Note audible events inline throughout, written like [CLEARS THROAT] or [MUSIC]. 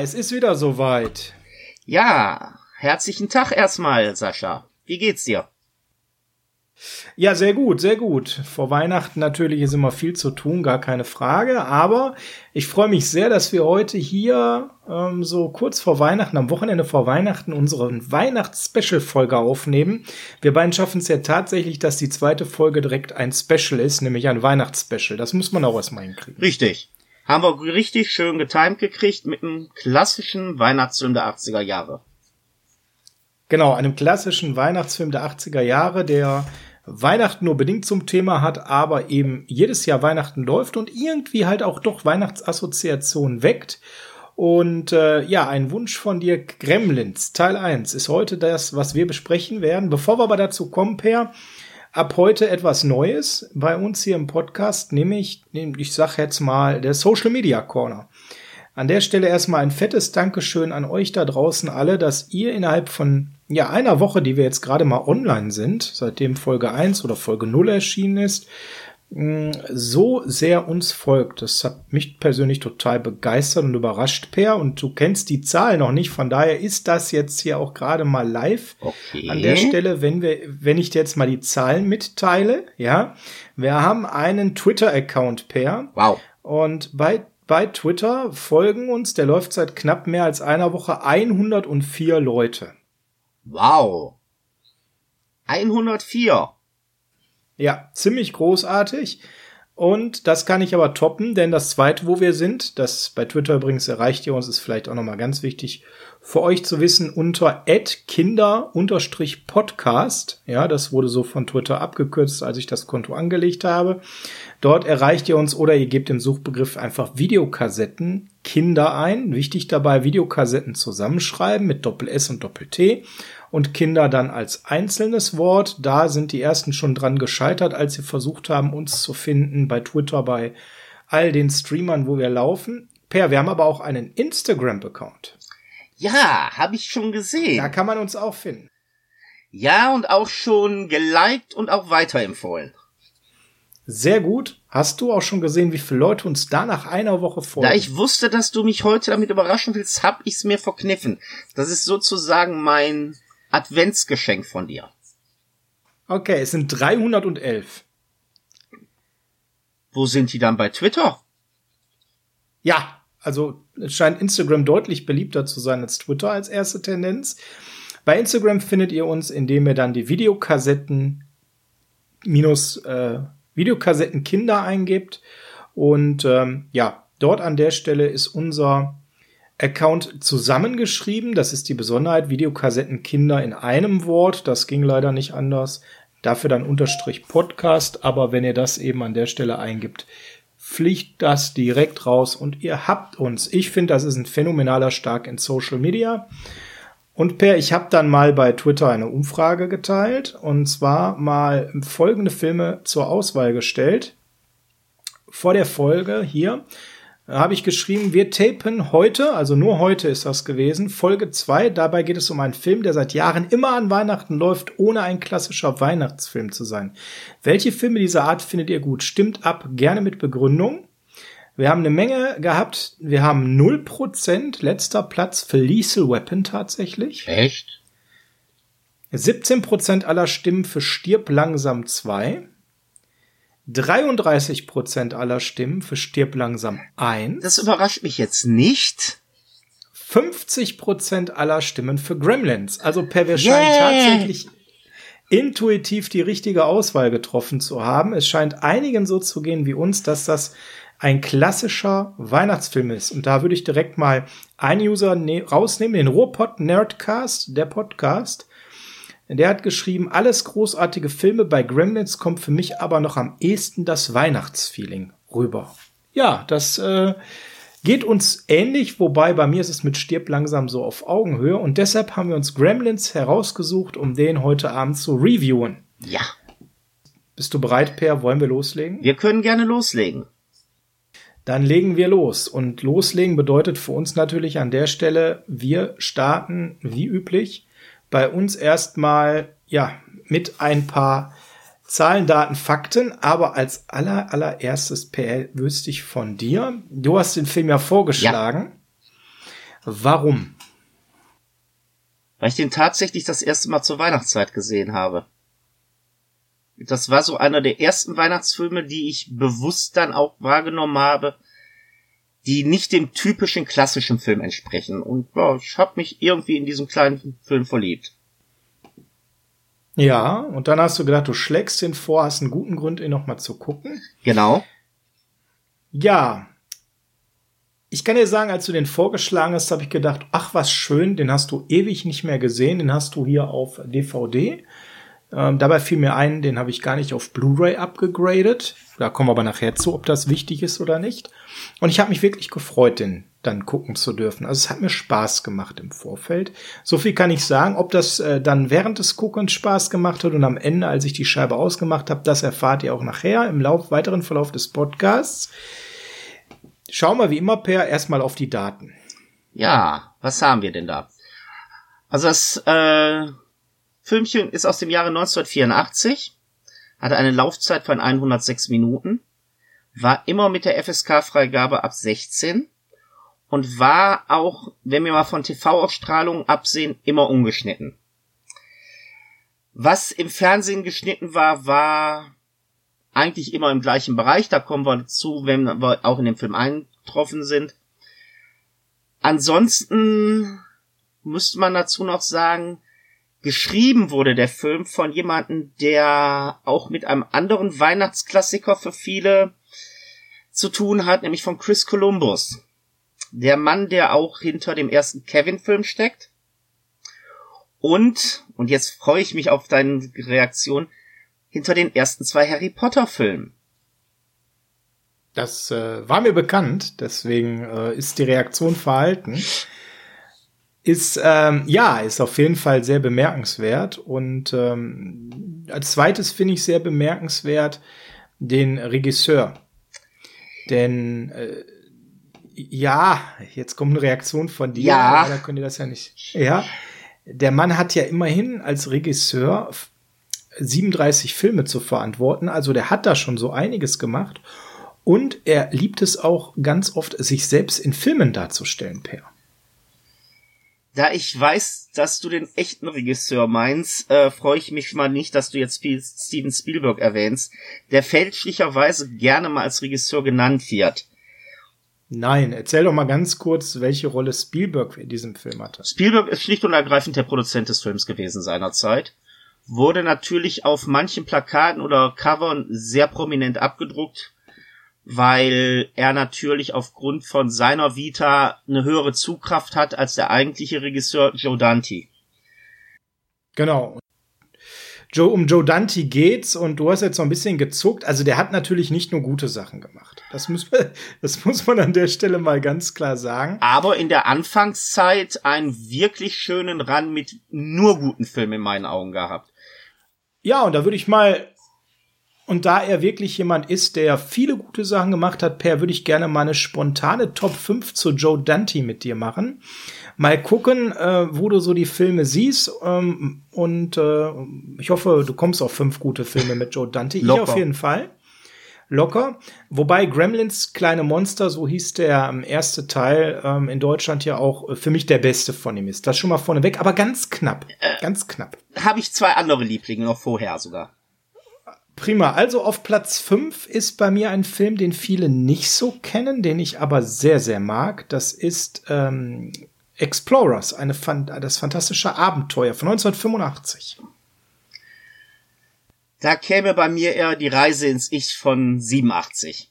Es ist wieder soweit. Ja, herzlichen Tag erstmal, Sascha. Wie geht's dir? Ja, sehr gut, sehr gut. Vor Weihnachten natürlich ist immer viel zu tun, gar keine Frage. Aber ich freue mich sehr, dass wir heute hier ähm, so kurz vor Weihnachten, am Wochenende vor Weihnachten, unsere Weihnachts-Special-Folge aufnehmen. Wir beiden schaffen es ja tatsächlich, dass die zweite Folge direkt ein Special ist, nämlich ein Weihnachts-Special. Das muss man auch erstmal hinkriegen. Richtig. Haben wir richtig schön getimt gekriegt mit einem klassischen Weihnachtsfilm der 80er Jahre. Genau, einem klassischen Weihnachtsfilm der 80er Jahre, der Weihnachten nur bedingt zum Thema hat, aber eben jedes Jahr Weihnachten läuft und irgendwie halt auch doch Weihnachtsassoziationen weckt. Und äh, ja, ein Wunsch von dir, Gremlins, Teil 1, ist heute das, was wir besprechen werden. Bevor wir aber dazu kommen, Per, ab heute etwas Neues bei uns hier im Podcast, nämlich, ich sag jetzt mal, der Social Media Corner. An der Stelle erstmal ein fettes Dankeschön an euch da draußen alle, dass ihr innerhalb von ja, einer Woche, die wir jetzt gerade mal online sind, seitdem Folge 1 oder Folge 0 erschienen ist, so sehr uns folgt. Das hat mich persönlich total begeistert und überrascht, Per. Und du kennst die Zahl noch nicht, von daher ist das jetzt hier auch gerade mal live. Okay. An der Stelle, wenn wir, wenn ich dir jetzt mal die Zahlen mitteile, ja, wir haben einen Twitter-Account, Per. Wow. Und bei bei Twitter folgen uns, der läuft seit knapp mehr als einer Woche, 104 Leute. Wow. 104. Ja, ziemlich großartig. Und das kann ich aber toppen, denn das zweite, wo wir sind, das bei Twitter übrigens erreicht ihr uns, ist vielleicht auch nochmal ganz wichtig für euch zu wissen, unter kinder-podcast. Ja, das wurde so von Twitter abgekürzt, als ich das Konto angelegt habe. Dort erreicht ihr uns oder ihr gebt im Suchbegriff einfach Videokassetten Kinder ein. Wichtig dabei, Videokassetten zusammenschreiben mit Doppel S und Doppel T und Kinder dann als einzelnes Wort. Da sind die ersten schon dran gescheitert, als sie versucht haben, uns zu finden bei Twitter, bei all den Streamern, wo wir laufen. Per, wir haben aber auch einen Instagram-Account. Ja, habe ich schon gesehen. Da kann man uns auch finden. Ja, und auch schon geliked und auch weiterempfohlen. Sehr gut. Hast du auch schon gesehen, wie viele Leute uns da nach einer Woche folgen? Da ich wusste, dass du mich heute damit überraschen willst, hab ich's mir verkniffen. Das ist sozusagen mein Adventsgeschenk von dir. Okay, es sind 311. Wo sind die dann bei Twitter? Ja, also es scheint Instagram deutlich beliebter zu sein als Twitter als erste Tendenz. Bei Instagram findet ihr uns, indem ihr dann die Videokassetten minus äh, Videokassetten Kinder eingibt. Und ähm, ja, dort an der Stelle ist unser Account zusammengeschrieben. Das ist die Besonderheit. Videokassetten Kinder in einem Wort. Das ging leider nicht anders. Dafür dann Unterstrich Podcast. Aber wenn ihr das eben an der Stelle eingibt, fliegt das direkt raus und ihr habt uns. Ich finde, das ist ein phänomenaler Stark in Social Media. Und Per, ich habe dann mal bei Twitter eine Umfrage geteilt und zwar mal folgende Filme zur Auswahl gestellt. Vor der Folge hier habe ich geschrieben, wir tapen heute, also nur heute ist das gewesen, Folge 2. Dabei geht es um einen Film, der seit Jahren immer an Weihnachten läuft, ohne ein klassischer Weihnachtsfilm zu sein. Welche Filme dieser Art findet ihr gut? Stimmt ab, gerne mit Begründung. Wir haben eine Menge gehabt. Wir haben 0% letzter Platz für Lethal Weapon tatsächlich. Echt? 17% aller Stimmen für Stirb langsam 2. 33% aller Stimmen für Stirb langsam 1. Das überrascht mich jetzt nicht. 50% aller Stimmen für Gremlins. Also per wir yeah. scheinen tatsächlich intuitiv die richtige Auswahl getroffen zu haben. Es scheint einigen so zu gehen wie uns, dass das ein klassischer Weihnachtsfilm ist. Und da würde ich direkt mal einen User ne rausnehmen, den Ruhrpott Nerdcast, der Podcast. Der hat geschrieben, alles großartige Filme bei Gremlins kommt für mich aber noch am ehesten das Weihnachtsfeeling rüber. Ja, das äh, geht uns ähnlich, wobei bei mir ist es mit Stirb langsam so auf Augenhöhe und deshalb haben wir uns Gremlins herausgesucht, um den heute Abend zu reviewen. Ja. Bist du bereit, Per? Wollen wir loslegen? Wir können gerne loslegen. Dann legen wir los. Und loslegen bedeutet für uns natürlich an der Stelle, wir starten wie üblich bei uns erstmal, ja, mit ein paar Zahlen, Daten, Fakten, aber als aller, allererstes, PL, wüsste ich von dir. Du hast den Film ja vorgeschlagen. Ja. Warum? Weil ich den tatsächlich das erste Mal zur Weihnachtszeit gesehen habe. Das war so einer der ersten Weihnachtsfilme, die ich bewusst dann auch wahrgenommen habe, die nicht dem typischen klassischen Film entsprechen. Und ja, ich habe mich irgendwie in diesen kleinen Film verliebt. Ja, und dann hast du gedacht, du schlägst den vor, hast einen guten Grund, ihn nochmal zu gucken. Genau. Ja. Ich kann dir sagen, als du den vorgeschlagen hast, habe ich gedacht, ach was schön, den hast du ewig nicht mehr gesehen, den hast du hier auf DVD. Ähm, dabei fiel mir ein, den habe ich gar nicht auf Blu-ray abgegradet. Da kommen wir aber nachher zu, ob das wichtig ist oder nicht. Und ich habe mich wirklich gefreut, den dann gucken zu dürfen. Also es hat mir Spaß gemacht im Vorfeld. So viel kann ich sagen. Ob das äh, dann während des Guckens Spaß gemacht hat und am Ende, als ich die Scheibe ausgemacht habe, das erfahrt ihr auch nachher im Lauf, weiteren Verlauf des Podcasts. Schauen wir wie immer per erstmal auf die Daten. Ja, was haben wir denn da? Also das äh, Filmchen ist aus dem Jahre 1984, hatte eine Laufzeit von 106 Minuten, war immer mit der FSK-Freigabe ab 16 und war auch, wenn wir mal von TV-Ausstrahlungen absehen, immer ungeschnitten. Was im Fernsehen geschnitten war, war eigentlich immer im gleichen Bereich. Da kommen wir zu, wenn wir auch in dem Film eingetroffen sind. Ansonsten müsste man dazu noch sagen, geschrieben wurde der Film von jemandem, der auch mit einem anderen Weihnachtsklassiker für viele zu tun hat, nämlich von Chris Columbus der Mann, der auch hinter dem ersten Kevin-Film steckt. Und, und jetzt freue ich mich auf deine Reaktion, hinter den ersten zwei Harry Potter-Filmen. Das äh, war mir bekannt, deswegen äh, ist die Reaktion verhalten. Ist, ähm, ja, ist auf jeden Fall sehr bemerkenswert. Und ähm, als zweites finde ich sehr bemerkenswert den Regisseur. Denn äh, ja, jetzt kommt eine Reaktion von dir. Ja. Da könnt ihr das ja nicht. Ja. Der Mann hat ja immerhin als Regisseur 37 Filme zu verantworten. Also der hat da schon so einiges gemacht. Und er liebt es auch ganz oft, sich selbst in Filmen darzustellen, Per. Da ich weiß, dass du den echten Regisseur meinst, äh, freue ich mich mal nicht, dass du jetzt Steven Spielberg erwähnst, der fälschlicherweise gerne mal als Regisseur genannt wird. Nein, erzähl doch mal ganz kurz, welche Rolle Spielberg in diesem Film hatte. Spielberg ist schlicht und ergreifend der Produzent des Films gewesen seinerzeit. Wurde natürlich auf manchen Plakaten oder Covern sehr prominent abgedruckt, weil er natürlich aufgrund von seiner Vita eine höhere Zugkraft hat als der eigentliche Regisseur Joe Dante. Genau. Joe, um Joe Dante geht's und du hast jetzt so ein bisschen gezuckt. Also der hat natürlich nicht nur gute Sachen gemacht. Das muss man, [LAUGHS] das muss man an der Stelle mal ganz klar sagen. Aber in der Anfangszeit einen wirklich schönen Run mit nur guten Filmen in meinen Augen gehabt. Ja, und da würde ich mal, und da er wirklich jemand ist, der viele gute Sachen gemacht hat, Per, würde ich gerne mal eine spontane Top 5 zu Joe Dante mit dir machen mal gucken, äh, wo du so die Filme siehst. Ähm, und äh, ich hoffe, du kommst auf fünf gute Filme mit Joe Dante. ich auf jeden Fall. Locker. Wobei Gremlins kleine Monster, so hieß der ähm, erste Teil, ähm, in Deutschland ja auch äh, für mich der beste von ihm ist. Das schon mal vorneweg, aber ganz knapp. Äh, ganz knapp. Habe ich zwei andere Lieblinge noch vorher sogar. Prima. Also auf Platz 5 ist bei mir ein Film, den viele nicht so kennen, den ich aber sehr, sehr mag. Das ist ähm, Explorers, eine, das fantastische Abenteuer von 1985. Da käme bei mir eher die Reise ins Ich von 87.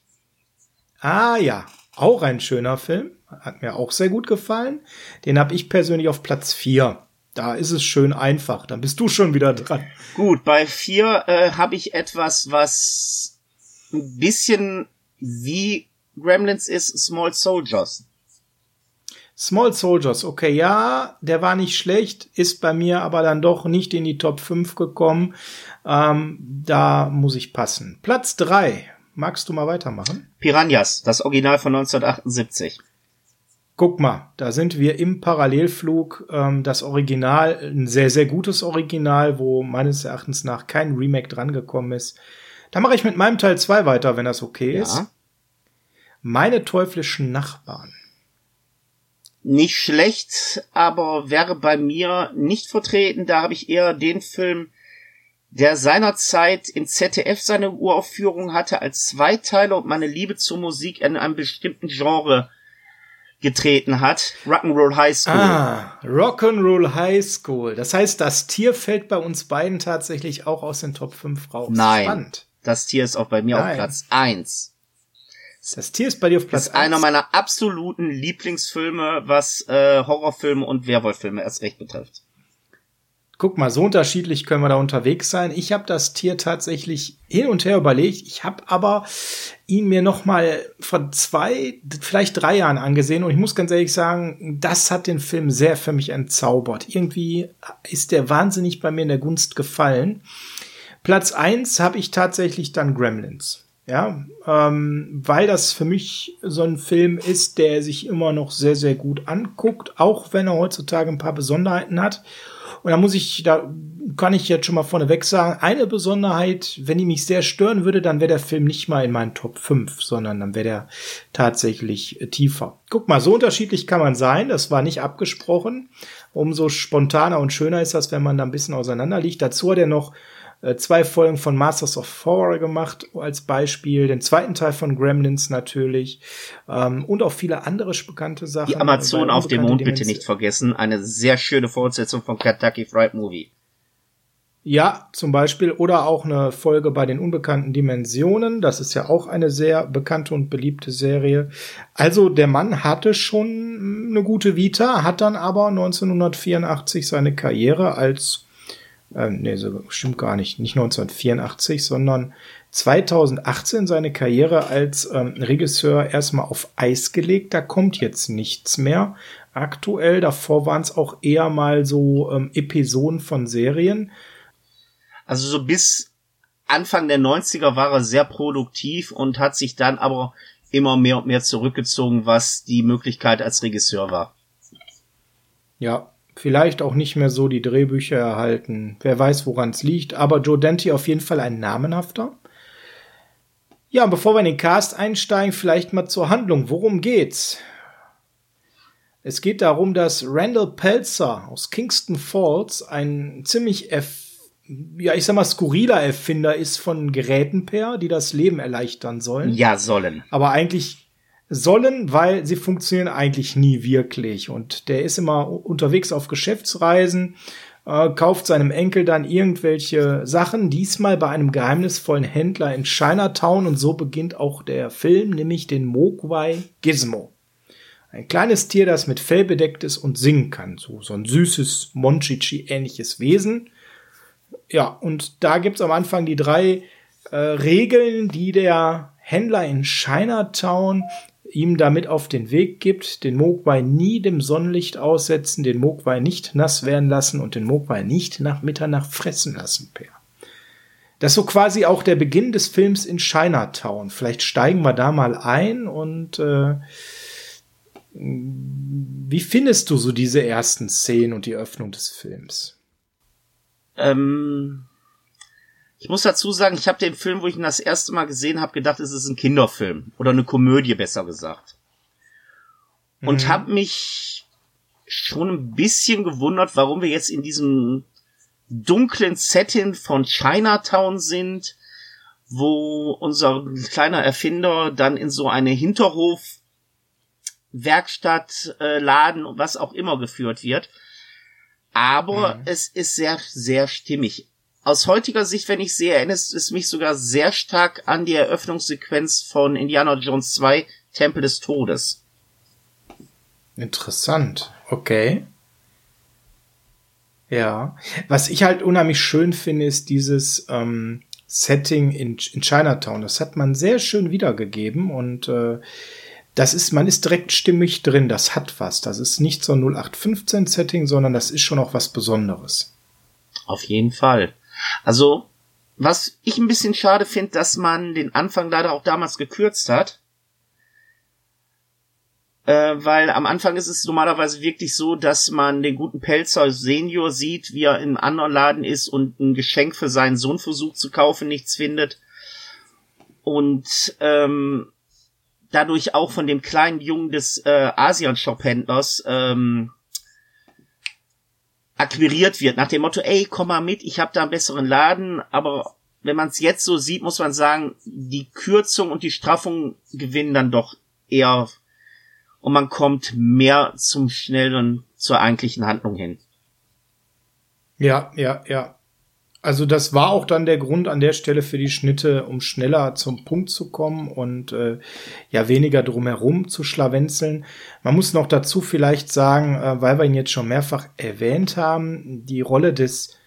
Ah ja, auch ein schöner Film. Hat mir auch sehr gut gefallen. Den habe ich persönlich auf Platz 4. Da ist es schön einfach. Dann bist du schon wieder dran. Gut, bei 4 äh, habe ich etwas, was ein bisschen wie Gremlins ist, Small Soldiers. Small Soldiers, okay, ja, der war nicht schlecht, ist bei mir aber dann doch nicht in die Top 5 gekommen. Ähm, da muss ich passen. Platz 3. Magst du mal weitermachen? Piranhas, das Original von 1978. Guck mal, da sind wir im Parallelflug. Ähm, das Original, ein sehr, sehr gutes Original, wo meines Erachtens nach kein Remake drangekommen ist. Da mache ich mit meinem Teil 2 weiter, wenn das okay ja. ist. Meine teuflischen Nachbarn. nicht schlecht, aber wäre bei mir nicht vertreten. Da habe ich eher den Film, der seinerzeit im ZDF seine Uraufführung hatte als Zweiteiler und meine Liebe zur Musik in einem bestimmten Genre getreten hat. Rock'n'Roll High School. Ah, Rock'n'Roll High School. Das heißt, das Tier fällt bei uns beiden tatsächlich auch aus den Top 5 raus. Nein. Spannend. Das Tier ist auch bei mir Nein. auf Platz 1. Das Tier ist bei dir auf Platz Das ist einer meiner absoluten Lieblingsfilme, was äh, Horrorfilme und Werwolffilme erst recht betrifft. Guck mal, so unterschiedlich können wir da unterwegs sein. Ich habe das Tier tatsächlich hin und her überlegt. Ich habe aber ihn mir noch mal vor zwei, vielleicht drei Jahren angesehen und ich muss ganz ehrlich sagen, das hat den Film sehr für mich entzaubert. Irgendwie ist der wahnsinnig bei mir in der Gunst gefallen. Platz eins habe ich tatsächlich dann Gremlins. Ja, ähm, weil das für mich so ein Film ist, der sich immer noch sehr, sehr gut anguckt, auch wenn er heutzutage ein paar Besonderheiten hat. Und da muss ich, da kann ich jetzt schon mal vorneweg sagen, eine Besonderheit, wenn die mich sehr stören würde, dann wäre der Film nicht mal in meinen Top 5, sondern dann wäre der tatsächlich tiefer. Guck mal, so unterschiedlich kann man sein, das war nicht abgesprochen. Umso spontaner und schöner ist das, wenn man da ein bisschen auseinander liegt. Dazu hat er noch äh, zwei Folgen von Masters of Horror gemacht als Beispiel, den zweiten Teil von Gremlins natürlich ähm, und auch viele andere bekannte Sachen. Die Amazon auf dem Mond bitte nicht vergessen, eine sehr schöne Fortsetzung von Kentucky Fried Movie. Ja, zum Beispiel. Oder auch eine Folge bei den unbekannten Dimensionen. Das ist ja auch eine sehr bekannte und beliebte Serie. Also der Mann hatte schon eine gute Vita, hat dann aber 1984 seine Karriere als äh, nee, so stimmt gar nicht, nicht 1984, sondern 2018 seine Karriere als ähm, Regisseur erstmal auf Eis gelegt. Da kommt jetzt nichts mehr. Aktuell, davor waren es auch eher mal so ähm, Episoden von Serien. Also so bis Anfang der 90er war er sehr produktiv und hat sich dann aber immer mehr und mehr zurückgezogen, was die Möglichkeit als Regisseur war. Ja, vielleicht auch nicht mehr so die Drehbücher erhalten. Wer weiß, woran es liegt. Aber Joe Dante auf jeden Fall ein namenhafter. Ja, bevor wir in den Cast einsteigen, vielleicht mal zur Handlung. Worum geht's? Es geht darum, dass Randall Pelzer aus Kingston Falls ein ziemlich, ja, ich sag mal, skurriler Erfinder ist von Geräten per, die das Leben erleichtern sollen. Ja, sollen. Aber eigentlich sollen, weil sie funktionieren eigentlich nie wirklich. Und der ist immer unterwegs auf Geschäftsreisen, äh, kauft seinem Enkel dann irgendwelche Sachen, diesmal bei einem geheimnisvollen Händler in Chinatown. Und so beginnt auch der Film, nämlich den Mogwai Gizmo. Ein kleines Tier, das mit Fell bedeckt ist und singen kann. So, so ein süßes, Monchichi-ähnliches Wesen. Ja, und da gibt's am Anfang die drei äh, Regeln, die der Händler in Chinatown ihm damit auf den Weg gibt, den Mogwai nie dem Sonnenlicht aussetzen, den Mogwai nicht nass werden lassen und den Mogwai nicht nach Mitternacht fressen lassen, Per. Das ist so quasi auch der Beginn des Films in Chinatown. Vielleicht steigen wir da mal ein und äh, wie findest du so diese ersten Szenen und die Öffnung des Films? Ähm, ich muss dazu sagen, ich habe den Film, wo ich ihn das erste Mal gesehen habe, gedacht, es ist ein Kinderfilm oder eine Komödie, besser gesagt. Und mhm. habe mich schon ein bisschen gewundert, warum wir jetzt in diesem dunklen Setting von Chinatown sind, wo unser kleiner Erfinder dann in so eine Hinterhof Werkstatt, äh, Laden und was auch immer geführt wird. Aber mhm. es ist sehr, sehr stimmig aus heutiger Sicht, wenn ich sehe, erinnert es mich sogar sehr stark an die Eröffnungssequenz von Indiana Jones 2, Tempel des Todes. Interessant. Okay. Ja. Was ich halt unheimlich schön finde, ist dieses ähm, Setting in, in Chinatown. Das hat man sehr schön wiedergegeben und äh, das ist, man ist direkt stimmig drin. Das hat was. Das ist nicht so ein 0815 Setting, sondern das ist schon auch was Besonderes. Auf jeden Fall. Also, was ich ein bisschen schade finde, dass man den Anfang leider auch damals gekürzt hat. Äh, weil am Anfang ist es normalerweise wirklich so, dass man den guten Pelzer Senior sieht, wie er im anderen Laden ist und ein Geschenk für seinen Sohn versucht zu kaufen, nichts findet. Und ähm, dadurch auch von dem kleinen Jungen des äh, Asian-Shop-Händlers ähm, akquiriert wird, nach dem Motto, ey, komm mal mit, ich habe da einen besseren Laden, aber wenn man es jetzt so sieht, muss man sagen, die Kürzung und die Straffung gewinnen dann doch eher und man kommt mehr zum schnellen, zur eigentlichen Handlung hin. Ja, ja, ja. Also das war auch dann der Grund an der Stelle für die Schnitte, um schneller zum Punkt zu kommen und äh, ja weniger drumherum zu schlawenzeln. Man muss noch dazu vielleicht sagen, äh, weil wir ihn jetzt schon mehrfach erwähnt haben, die Rolle des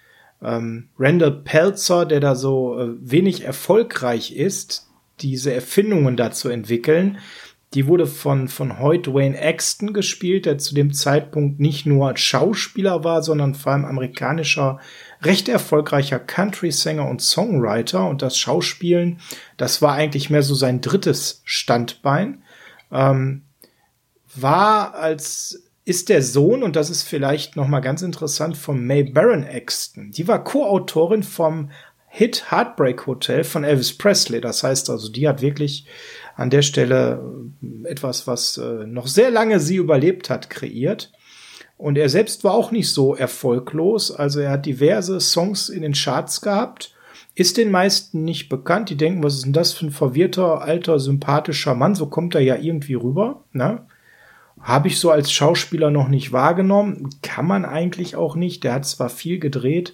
ähm, Randall Pelzer, der da so äh, wenig erfolgreich ist, diese Erfindungen da zu entwickeln, die wurde von, von Hoyt Wayne Axton gespielt, der zu dem Zeitpunkt nicht nur Schauspieler war, sondern vor allem amerikanischer, recht erfolgreicher Country-Sänger und Songwriter. Und das Schauspielen, das war eigentlich mehr so sein drittes Standbein. Ähm, war als ist der Sohn, und das ist vielleicht noch mal ganz interessant, von May Baron Axton. Die war Co-Autorin vom Hit Heartbreak Hotel von Elvis Presley. Das heißt also, die hat wirklich an der Stelle äh, etwas, was äh, noch sehr lange sie überlebt hat, kreiert. Und er selbst war auch nicht so erfolglos. Also er hat diverse Songs in den Charts gehabt, ist den meisten nicht bekannt. Die denken, was ist denn das für ein verwirrter, alter, sympathischer Mann? So kommt er ja irgendwie rüber. Ne? Habe ich so als Schauspieler noch nicht wahrgenommen. Kann man eigentlich auch nicht. Der hat zwar viel gedreht,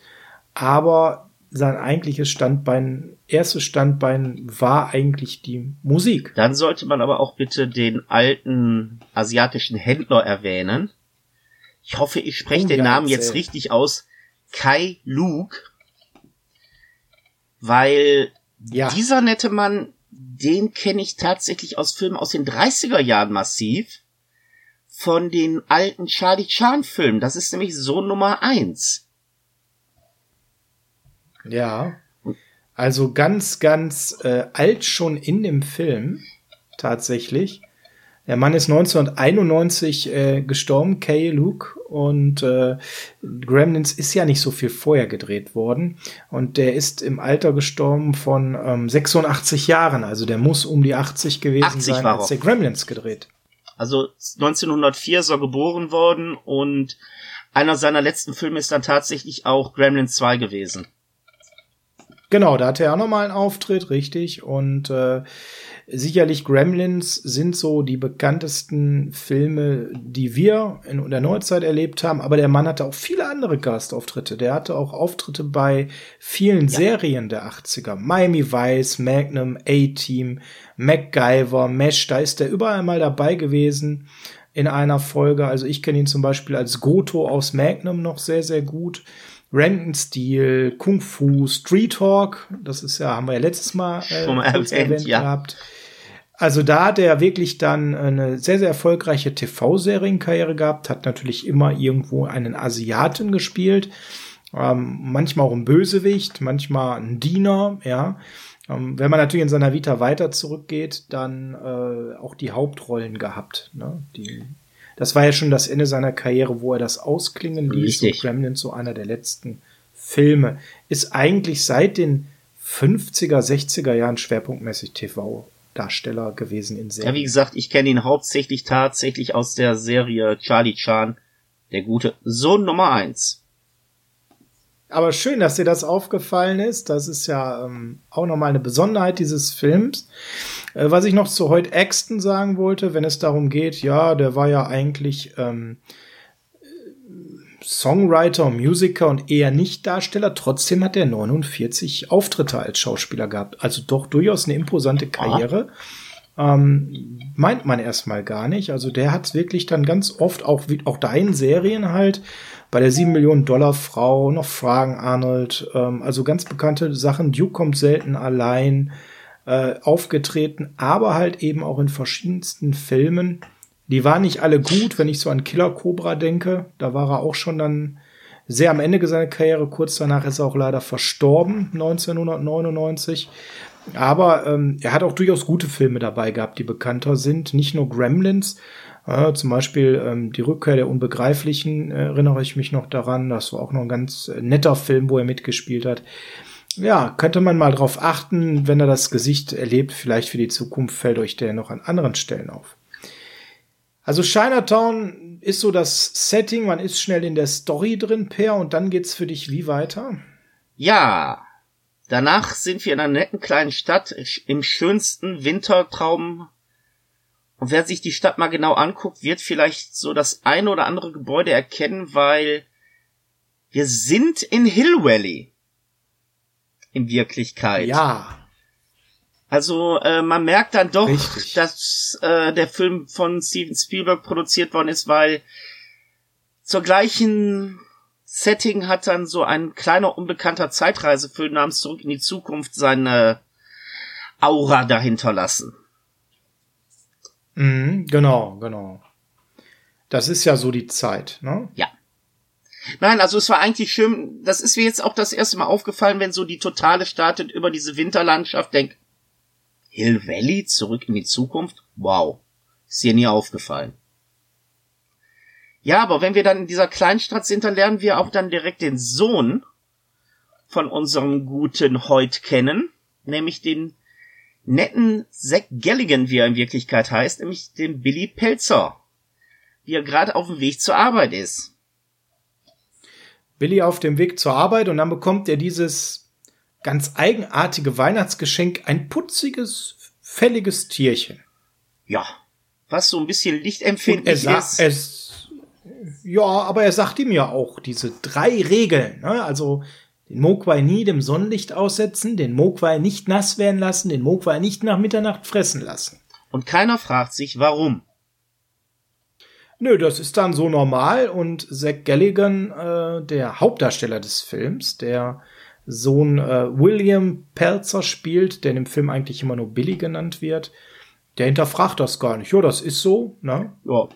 aber sein eigentliches Standbein, erstes Standbein war eigentlich die Musik. Dann sollte man aber auch bitte den alten asiatischen Händler erwähnen. Ich hoffe, ich spreche den Namen erzähl. jetzt richtig aus. Kai Luke. Weil ja. dieser nette Mann, den kenne ich tatsächlich aus Filmen aus den 30er Jahren massiv von den alten Charlie Chan Filmen. Das ist nämlich so Nummer eins. Ja. Also ganz, ganz äh, alt schon in dem Film. Tatsächlich. Der Mann ist 1991 äh, gestorben, Kay Luke, und äh, Gremlins ist ja nicht so viel vorher gedreht worden. Und der ist im Alter gestorben von ähm, 86 Jahren. Also der muss um die 80 gewesen 80 sein, als der Gremlins gedreht. Also 1904 ist er geboren worden und einer seiner letzten Filme ist dann tatsächlich auch Gremlins 2 gewesen. Genau, da hatte er auch nochmal einen Auftritt, richtig. Und äh, sicherlich Gremlins sind so die bekanntesten Filme, die wir in der Neuzeit erlebt haben. Aber der Mann hatte auch viele andere Gastauftritte. Der hatte auch Auftritte bei vielen ja. Serien der 80er. Miami Vice, Magnum, A-Team, MacGyver, Mesh, da ist der überall mal dabei gewesen in einer Folge. Also ich kenne ihn zum Beispiel als Goto aus Magnum noch sehr, sehr gut. Renton Steel, Kung Fu, Street Hawk, das ist ja, haben wir ja letztes Mal, äh, erwähnt, erwähnt ja. gehabt. Also da hat er wirklich dann eine sehr, sehr erfolgreiche TV-Serienkarriere gehabt, hat natürlich immer irgendwo einen Asiaten gespielt, ähm, manchmal auch ein Bösewicht, manchmal ein Diener, ja. Ähm, wenn man natürlich in seiner Vita weiter zurückgeht, dann äh, auch die Hauptrollen gehabt. Ne? Die, das war ja schon das Ende seiner Karriere, wo er das ausklingen ließ. Richtig. Und Gremlins, so einer der letzten Filme, ist eigentlich seit den 50er, 60er Jahren schwerpunktmäßig TV-Darsteller gewesen in Serien. Ja, wie gesagt, ich kenne ihn hauptsächlich tatsächlich aus der Serie Charlie Chan, der gute Sohn Nummer eins. Aber schön, dass dir das aufgefallen ist. Das ist ja ähm, auch nochmal eine Besonderheit dieses Films. Äh, was ich noch zu Hoyt Axton sagen wollte, wenn es darum geht, ja, der war ja eigentlich ähm, Songwriter, Musiker und eher nicht Darsteller. Trotzdem hat er 49 Auftritte als Schauspieler gehabt. Also doch durchaus eine imposante Karriere. Ähm, meint man erstmal gar nicht. Also der hat wirklich dann ganz oft auch, wie auch da in Serien halt bei der 7 Millionen Dollar Frau, noch Fragen Arnold, ähm, also ganz bekannte Sachen. Duke kommt selten allein äh, aufgetreten, aber halt eben auch in verschiedensten Filmen. Die waren nicht alle gut, wenn ich so an Killer Cobra denke. Da war er auch schon dann sehr am Ende seiner Karriere. Kurz danach ist er auch leider verstorben, 1999. Aber ähm, er hat auch durchaus gute Filme dabei gehabt, die bekannter sind. Nicht nur Gremlins, äh, zum Beispiel ähm, die Rückkehr der Unbegreiflichen äh, erinnere ich mich noch daran. Das war auch noch ein ganz äh, netter Film, wo er mitgespielt hat. Ja, könnte man mal drauf achten, wenn er das Gesicht erlebt. Vielleicht für die Zukunft fällt euch der noch an anderen Stellen auf. Also Chinatown ist so das Setting, man ist schnell in der Story drin, Per, und dann geht's für dich wie weiter? Ja, danach sind wir in einer netten kleinen Stadt im schönsten Wintertraum. Und wer sich die Stadt mal genau anguckt, wird vielleicht so das eine oder andere Gebäude erkennen, weil wir sind in Hill Valley. In Wirklichkeit. Ja. Also äh, man merkt dann doch, Richtig. dass äh, der Film von Steven Spielberg produziert worden ist, weil zur gleichen Setting hat dann so ein kleiner unbekannter Zeitreisefilm namens Zurück in die Zukunft seine Aura dahinter lassen. Mhm, genau, genau. Das ist ja so die Zeit, ne? Ja. Nein, also es war eigentlich schön, das ist mir jetzt auch das erste Mal aufgefallen, wenn so die Totale startet über diese Winterlandschaft, denk, Hill Valley, zurück in die Zukunft? Wow. Ist dir nie aufgefallen. Ja, aber wenn wir dann in dieser Kleinstadt sind, dann lernen wir auch dann direkt den Sohn von unserem guten Hoyt kennen, nämlich den netten Zack Galligan, wie er in Wirklichkeit heißt, nämlich den Billy Pelzer, wie er gerade auf dem Weg zur Arbeit ist. Billy auf dem Weg zur Arbeit und dann bekommt er dieses ganz eigenartige Weihnachtsgeschenk, ein putziges, fälliges Tierchen. Ja, was so ein bisschen er lichtempfindlich sagt, ist. es, ja, aber er sagt ihm ja auch diese drei Regeln, ne? Also den Mogwai nie dem Sonnenlicht aussetzen, den Mogwai nicht nass werden lassen, den Mogwai nicht nach Mitternacht fressen lassen. Und keiner fragt sich, warum. Nö, das ist dann so normal und Zack Galligan, äh, der Hauptdarsteller des Films, der Sohn äh, William Pelzer spielt, der in dem Film eigentlich immer nur Billy genannt wird, der hinterfragt das gar nicht. Ja, das ist so, ne? Ja,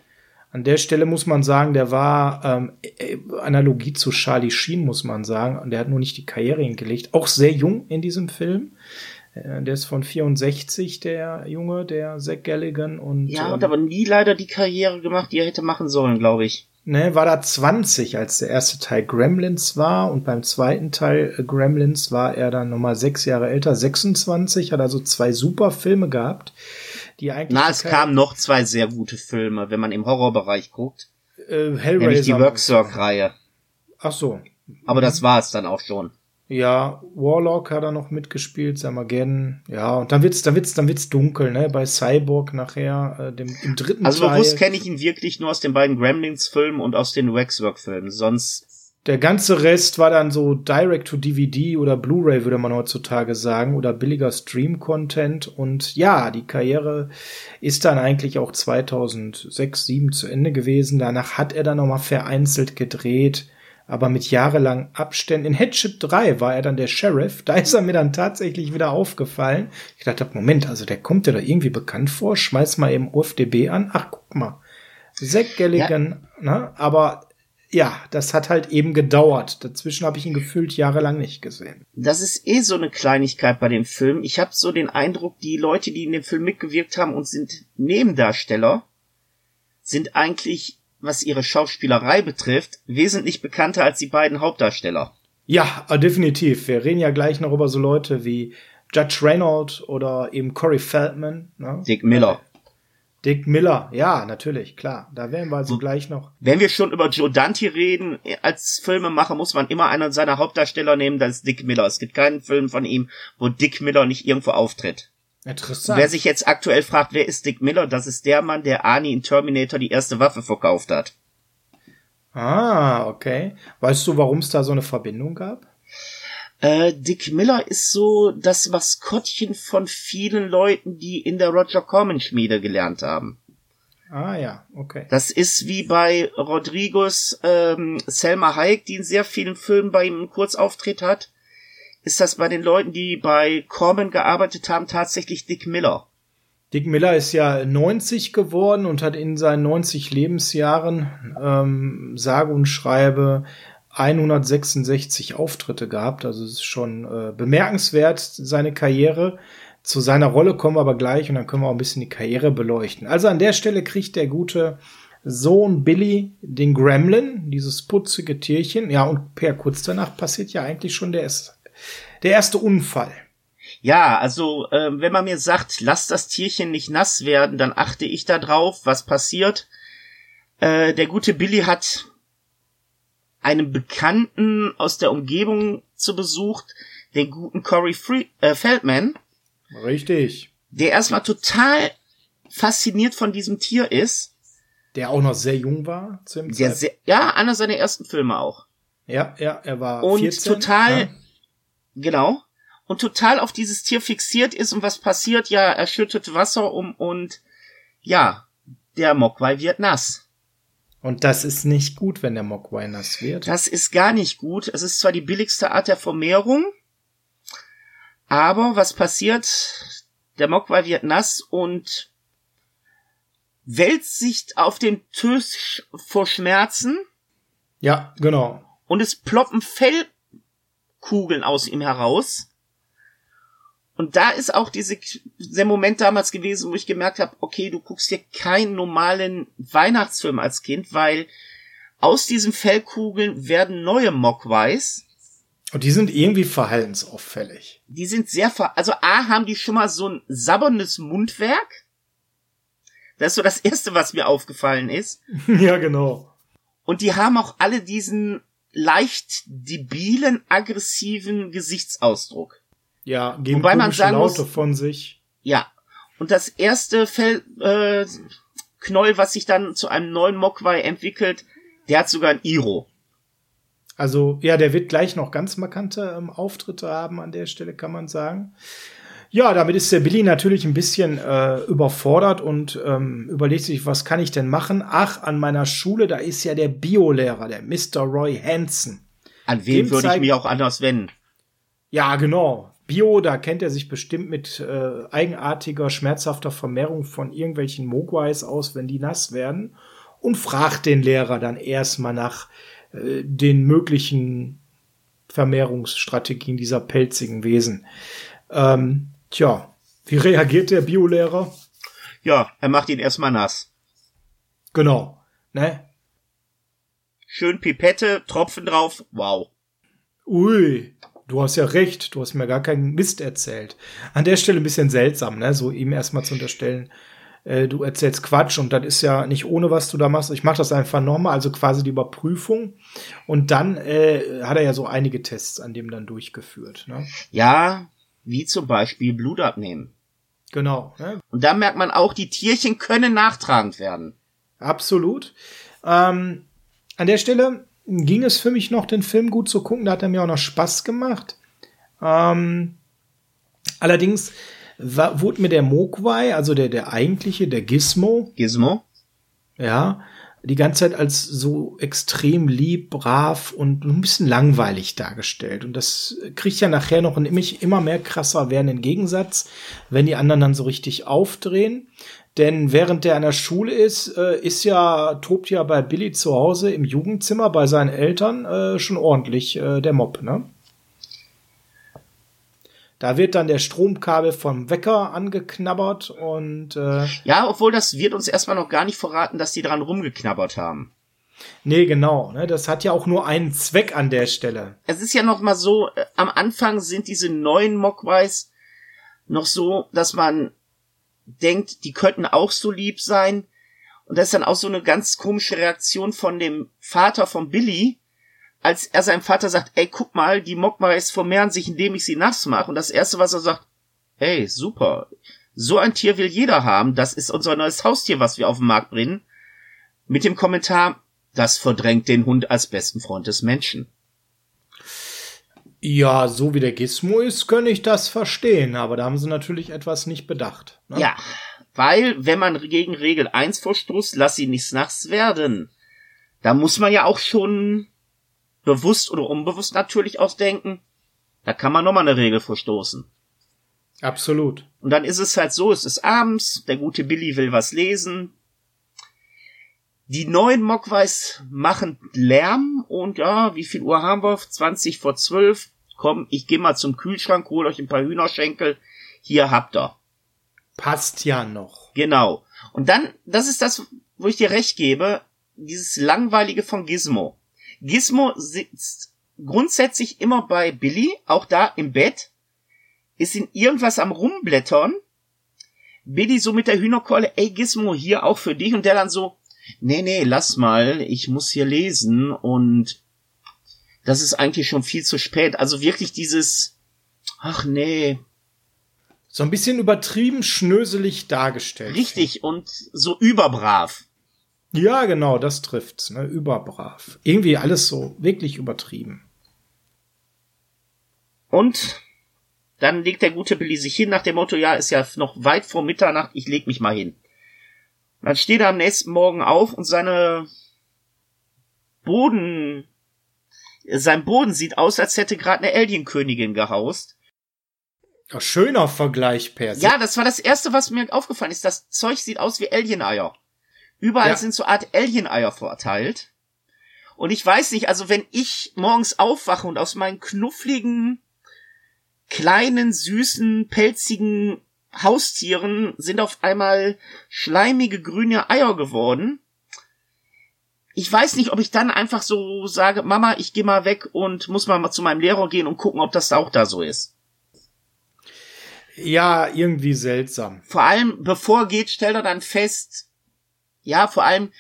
An der Stelle muss man sagen, der war ähm, äh, Analogie zu Charlie Sheen, muss man sagen. Und der hat nur nicht die Karriere hingelegt. Auch sehr jung in diesem Film. Äh, der ist von 64, der Junge, der Zack Galligan. Und, ja, ähm, hat aber nie leider die Karriere gemacht, die er hätte machen sollen, glaube ich. Ne, war da 20, als der erste Teil Gremlins war. Und beim zweiten Teil äh, Gremlins war er dann nochmal sechs Jahre älter, 26. Hat also zwei super Filme gehabt, die eigentlich. Na, es kamen noch zwei sehr gute Filme, wenn man im Horrorbereich guckt. äh, Nämlich die Hellraiser. Worksock-Reihe. Ach so. Aber das war es dann auch schon. Ja, Warlock hat er noch mitgespielt, Samageddon. Ja, und dann wird's, dann wird's, dann wird's dunkel, ne? Bei Cyborg nachher, äh, dem, im dritten Also Teil. bewusst kenne ich ihn wirklich nur aus den beiden Gremlins-Filmen und aus den Waxwork-Filmen. Sonst, Der ganze Rest war dann so Direct-to-DVD oder Blu-ray, würde man heutzutage sagen, oder billiger Stream-Content. Und ja, die Karriere ist dann eigentlich auch 2006, 2007 zu Ende gewesen. Danach hat er dann nochmal vereinzelt gedreht, aber mit jahrelang Abständen. In Headship 3 war er dann der Sheriff. Da ist er mir dann tatsächlich wieder aufgefallen. Ich dachte, Moment, also der kommt dir da irgendwie bekannt vor. Schmeiß mal eben UFDB an. Ach, guck mal. Zack Galligan, ne? Aber ja, das hat halt eben gedauert. Dazwischen habe ich ihn gefühlt jahrelang nicht gesehen. das ist eh so eine Kleinigkeit bei dem Film. Ich habe so den Eindruck, die Leute, die in dem Film mitgewirkt haben und sind Nebendarsteller, sind eigentlich, was ihre Schauspielerei betrifft, wesentlich bekannter als die beiden Hauptdarsteller. Ja, äh, definitiv. Wir reden ja gleich noch über so Leute wie Judge Reynolds oder eben Corey Feldman. Ne? Dick Miller. Dick Miller, ja, natürlich, klar. Da werden wir also gleich noch. Wenn wir schon über Joe Dante reden, als Filmemacher muss man immer einen seiner Hauptdarsteller nehmen, das ist Dick Miller. Es gibt keinen Film von ihm, wo Dick Miller nicht irgendwo auftritt. Interessant. Wer sich jetzt aktuell fragt, wer ist Dick Miller, das ist der Mann, der Arnie in Terminator die erste Waffe verkauft hat. ah, okay. Weißt du, warum es da so eine Verbindung gab? Äh, Dick Miller ist so das Maskottchen von vielen Leuten, die in der Roger Corman Schmiede gelernt haben. Ah ja, okay. Das ist wie bei Rodrigos ähm, Selma Hayek, die in sehr vielen Filmen bei ihm einen Kurzauftritt hat. Ist das bei den Leuten, die bei Corman gearbeitet haben, tatsächlich Dick Miller? Dick Miller ist ja 90 geworden und hat in seinen 90 Lebensjahren ähm, sage und schreibe 166 Auftritte gehabt. Also es ist schon äh, bemerkenswert, seine Karriere. Zu seiner Rolle kommen wir aber gleich und dann können wir auch ein bisschen die Karriere beleuchten. Also an der Stelle kriegt der gute Sohn Billy den Gremlin, dieses putzige Tierchen. Ja, und per kurz danach passiert ja eigentlich schon der, der erste Unfall. Ja, also äh, wenn man mir sagt, lass das Tierchen nicht nass werden, dann achte ich da drauf, was passiert. Äh, der gute Billy hat einen Bekannten aus der Umgebung zu besucht, den guten Corey Free äh, Feldman. Richtig. Der erstmal total fasziniert von diesem Tier ist. Der auch noch sehr jung war zu dem sehr, Ja, einer seiner ersten Filme auch. Ja, ja, er war und 14, total, ja. Genau, und total auf dieses Tier fixiert ist und was passiert? Ja, er schüttet Wasser um und ja, der Mogwai wird nass. Und das ist nicht gut, wenn der Mogwai nass wird. Das ist gar nicht gut. Es ist zwar die billigste Art der Vermehrung, aber was passiert? Der Mogwai wird nass und wälzt sich auf den Tisch vor Schmerzen. Ja, genau. Und es ploppen Fellkugeln aus ihm heraus. Und da ist auch diese, der Moment damals gewesen, wo ich gemerkt habe, okay, du guckst hier keinen normalen Weihnachtsfilm als Kind, weil aus diesen Fellkugeln werden neue Mogwais. Und die sind irgendwie verhaltensauffällig. Die sind sehr ver also A haben die schon mal so ein sabbernes Mundwerk. Das ist so das erste, was mir aufgefallen ist. [LAUGHS] ja, genau. Und die haben auch alle diesen leicht debilen, aggressiven Gesichtsausdruck. Ja, geben Wobei man sagen Laute muss, von sich. Ja. Und das erste Fell, äh, Knoll, was sich dann zu einem neuen Mogwai entwickelt, der hat sogar ein Iro. Also, ja, der wird gleich noch ganz markante ähm, Auftritte haben an der Stelle, kann man sagen. Ja, damit ist der Billy natürlich ein bisschen äh, überfordert und ähm, überlegt sich, was kann ich denn machen? Ach, an meiner Schule, da ist ja der Biolehrer, der Mr. Roy Hansen. An wen würde ich mich auch anders wenden? Ja, genau. Bio, da kennt er sich bestimmt mit äh, eigenartiger, schmerzhafter Vermehrung von irgendwelchen Mogwais aus, wenn die nass werden, und fragt den Lehrer dann erstmal nach äh, den möglichen Vermehrungsstrategien dieser pelzigen Wesen. Ähm, tja, wie reagiert der Biolehrer? Ja, er macht ihn erstmal nass. Genau, ne? Schön Pipette, Tropfen drauf, wow. Ui, du hast ja recht, du hast mir gar keinen Mist erzählt. An der Stelle ein bisschen seltsam, ne? So ihm erstmal zu unterstellen, äh, du erzählst Quatsch und das ist ja nicht ohne, was du da machst. Ich mache das einfach nochmal, also quasi die Überprüfung. Und dann äh, hat er ja so einige Tests an dem dann durchgeführt. Ne? Ja, wie zum Beispiel Blut abnehmen. Genau. Ne? Und da merkt man auch, die Tierchen können nachtragend werden. Absolut. Ähm, an der Stelle ging es für mich noch, den Film gut zu gucken. Da hat er mir auch noch Spaß gemacht. Ähm, allerdings war, wurde mir der Mogwai, also der, der eigentliche, der Gizmo. Gizmo? Ja, die ganze Zeit als so extrem lieb, brav und ein bisschen langweilig dargestellt. Und das kriegt ja nachher noch einen immer mehr krasser werdenden Gegensatz, wenn die anderen dann so richtig aufdrehen. Denn während der an der Schule ist, äh, ist ja, tobt ja bei Billy zu Hause im Jugendzimmer bei seinen Eltern äh, schon ordentlich äh, der Mob, ne? Da wird dann der Stromkabel vom Wecker angeknabbert und äh, Ja, obwohl das wird uns erstmal noch gar nicht verraten, dass die dran rumgeknabbert haben. Nee, genau. Ne? Das hat ja auch nur einen Zweck an der Stelle. Es ist ja noch mal so, äh, am Anfang sind diese neuen Mogwais noch so, dass man denkt, die könnten auch so lieb sein. Und das ist dann auch so eine ganz komische Reaktion von dem Vater von Billy, als er seinem Vater sagt, ey, guck mal, die Mogwais vermehren sich, indem ich sie nass mache. Und das erste, was er sagt, ey, super. So ein Tier will jeder haben. Das ist unser neues Haustier, was wir auf den Markt bringen. Mit dem Kommentar, das verdrängt den Hund als besten Freund des Menschen. Ja, so wie der Gizmo ist, kann ich das verstehen, aber da haben sie natürlich etwas nicht bedacht. Ne? Ja, weil, wenn man gegen Regel 1 verstoßt, lass sie nichts nass werden. Da muss man ja auch schon bewusst oder unbewusst natürlich ausdenken, da kann man nochmal eine Regel verstoßen. Absolut. Und dann ist es halt so, es ist abends, der gute Billy will was lesen. Die neuen Mogwais machen Lärm und ja, wie viel Uhr haben wir? 20 vor 12. Komm, ich geh mal zum Kühlschrank, hol euch ein paar Hühnerschenkel. Hier habt ihr. Passt ja noch. Genau. Und dann, das ist das, wo ich dir recht gebe, dieses langweilige von Gizmo. Gizmo sitzt grundsätzlich immer bei Billy, auch da im Bett, ist in irgendwas am rumblättern. Billy so mit der Hühnerkeule, ey Gizmo, hier auch für dich. Und der dann so, nee, nee, lass mal, ich muss hier lesen und das ist eigentlich schon viel zu spät. Also wirklich dieses, ach nee. So ein bisschen übertrieben schnöselig dargestellt. Richtig und so überbrav. Ja, genau, das trifft's, ne? Überbrav. Irgendwie alles so wirklich übertrieben. Und dann legt der gute Billy sich hin nach dem Motto, ja, ist ja noch weit vor Mitternacht, ich leg mich mal hin. Dann steht er am nächsten Morgen auf und seine Boden, sein Boden sieht aus, als hätte gerade eine Alienkönigin gehaust. Ja, schöner Vergleich, Per. Ja, das war das erste, was mir aufgefallen ist. Das Zeug sieht aus wie Alien-Eier. Überall ja. sind so Art Alien-Eier verteilt. Und ich weiß nicht, also wenn ich morgens aufwache und aus meinen knuffligen, kleinen, süßen, pelzigen Haustieren sind auf einmal schleimige grüne Eier geworden. Ich weiß nicht, ob ich dann einfach so sage, Mama, ich gehe mal weg und muss mal zu meinem Lehrer gehen und gucken, ob das auch da so ist. Ja, irgendwie seltsam. Vor allem, bevor geht, stellt er dann fest, ja, vor allem,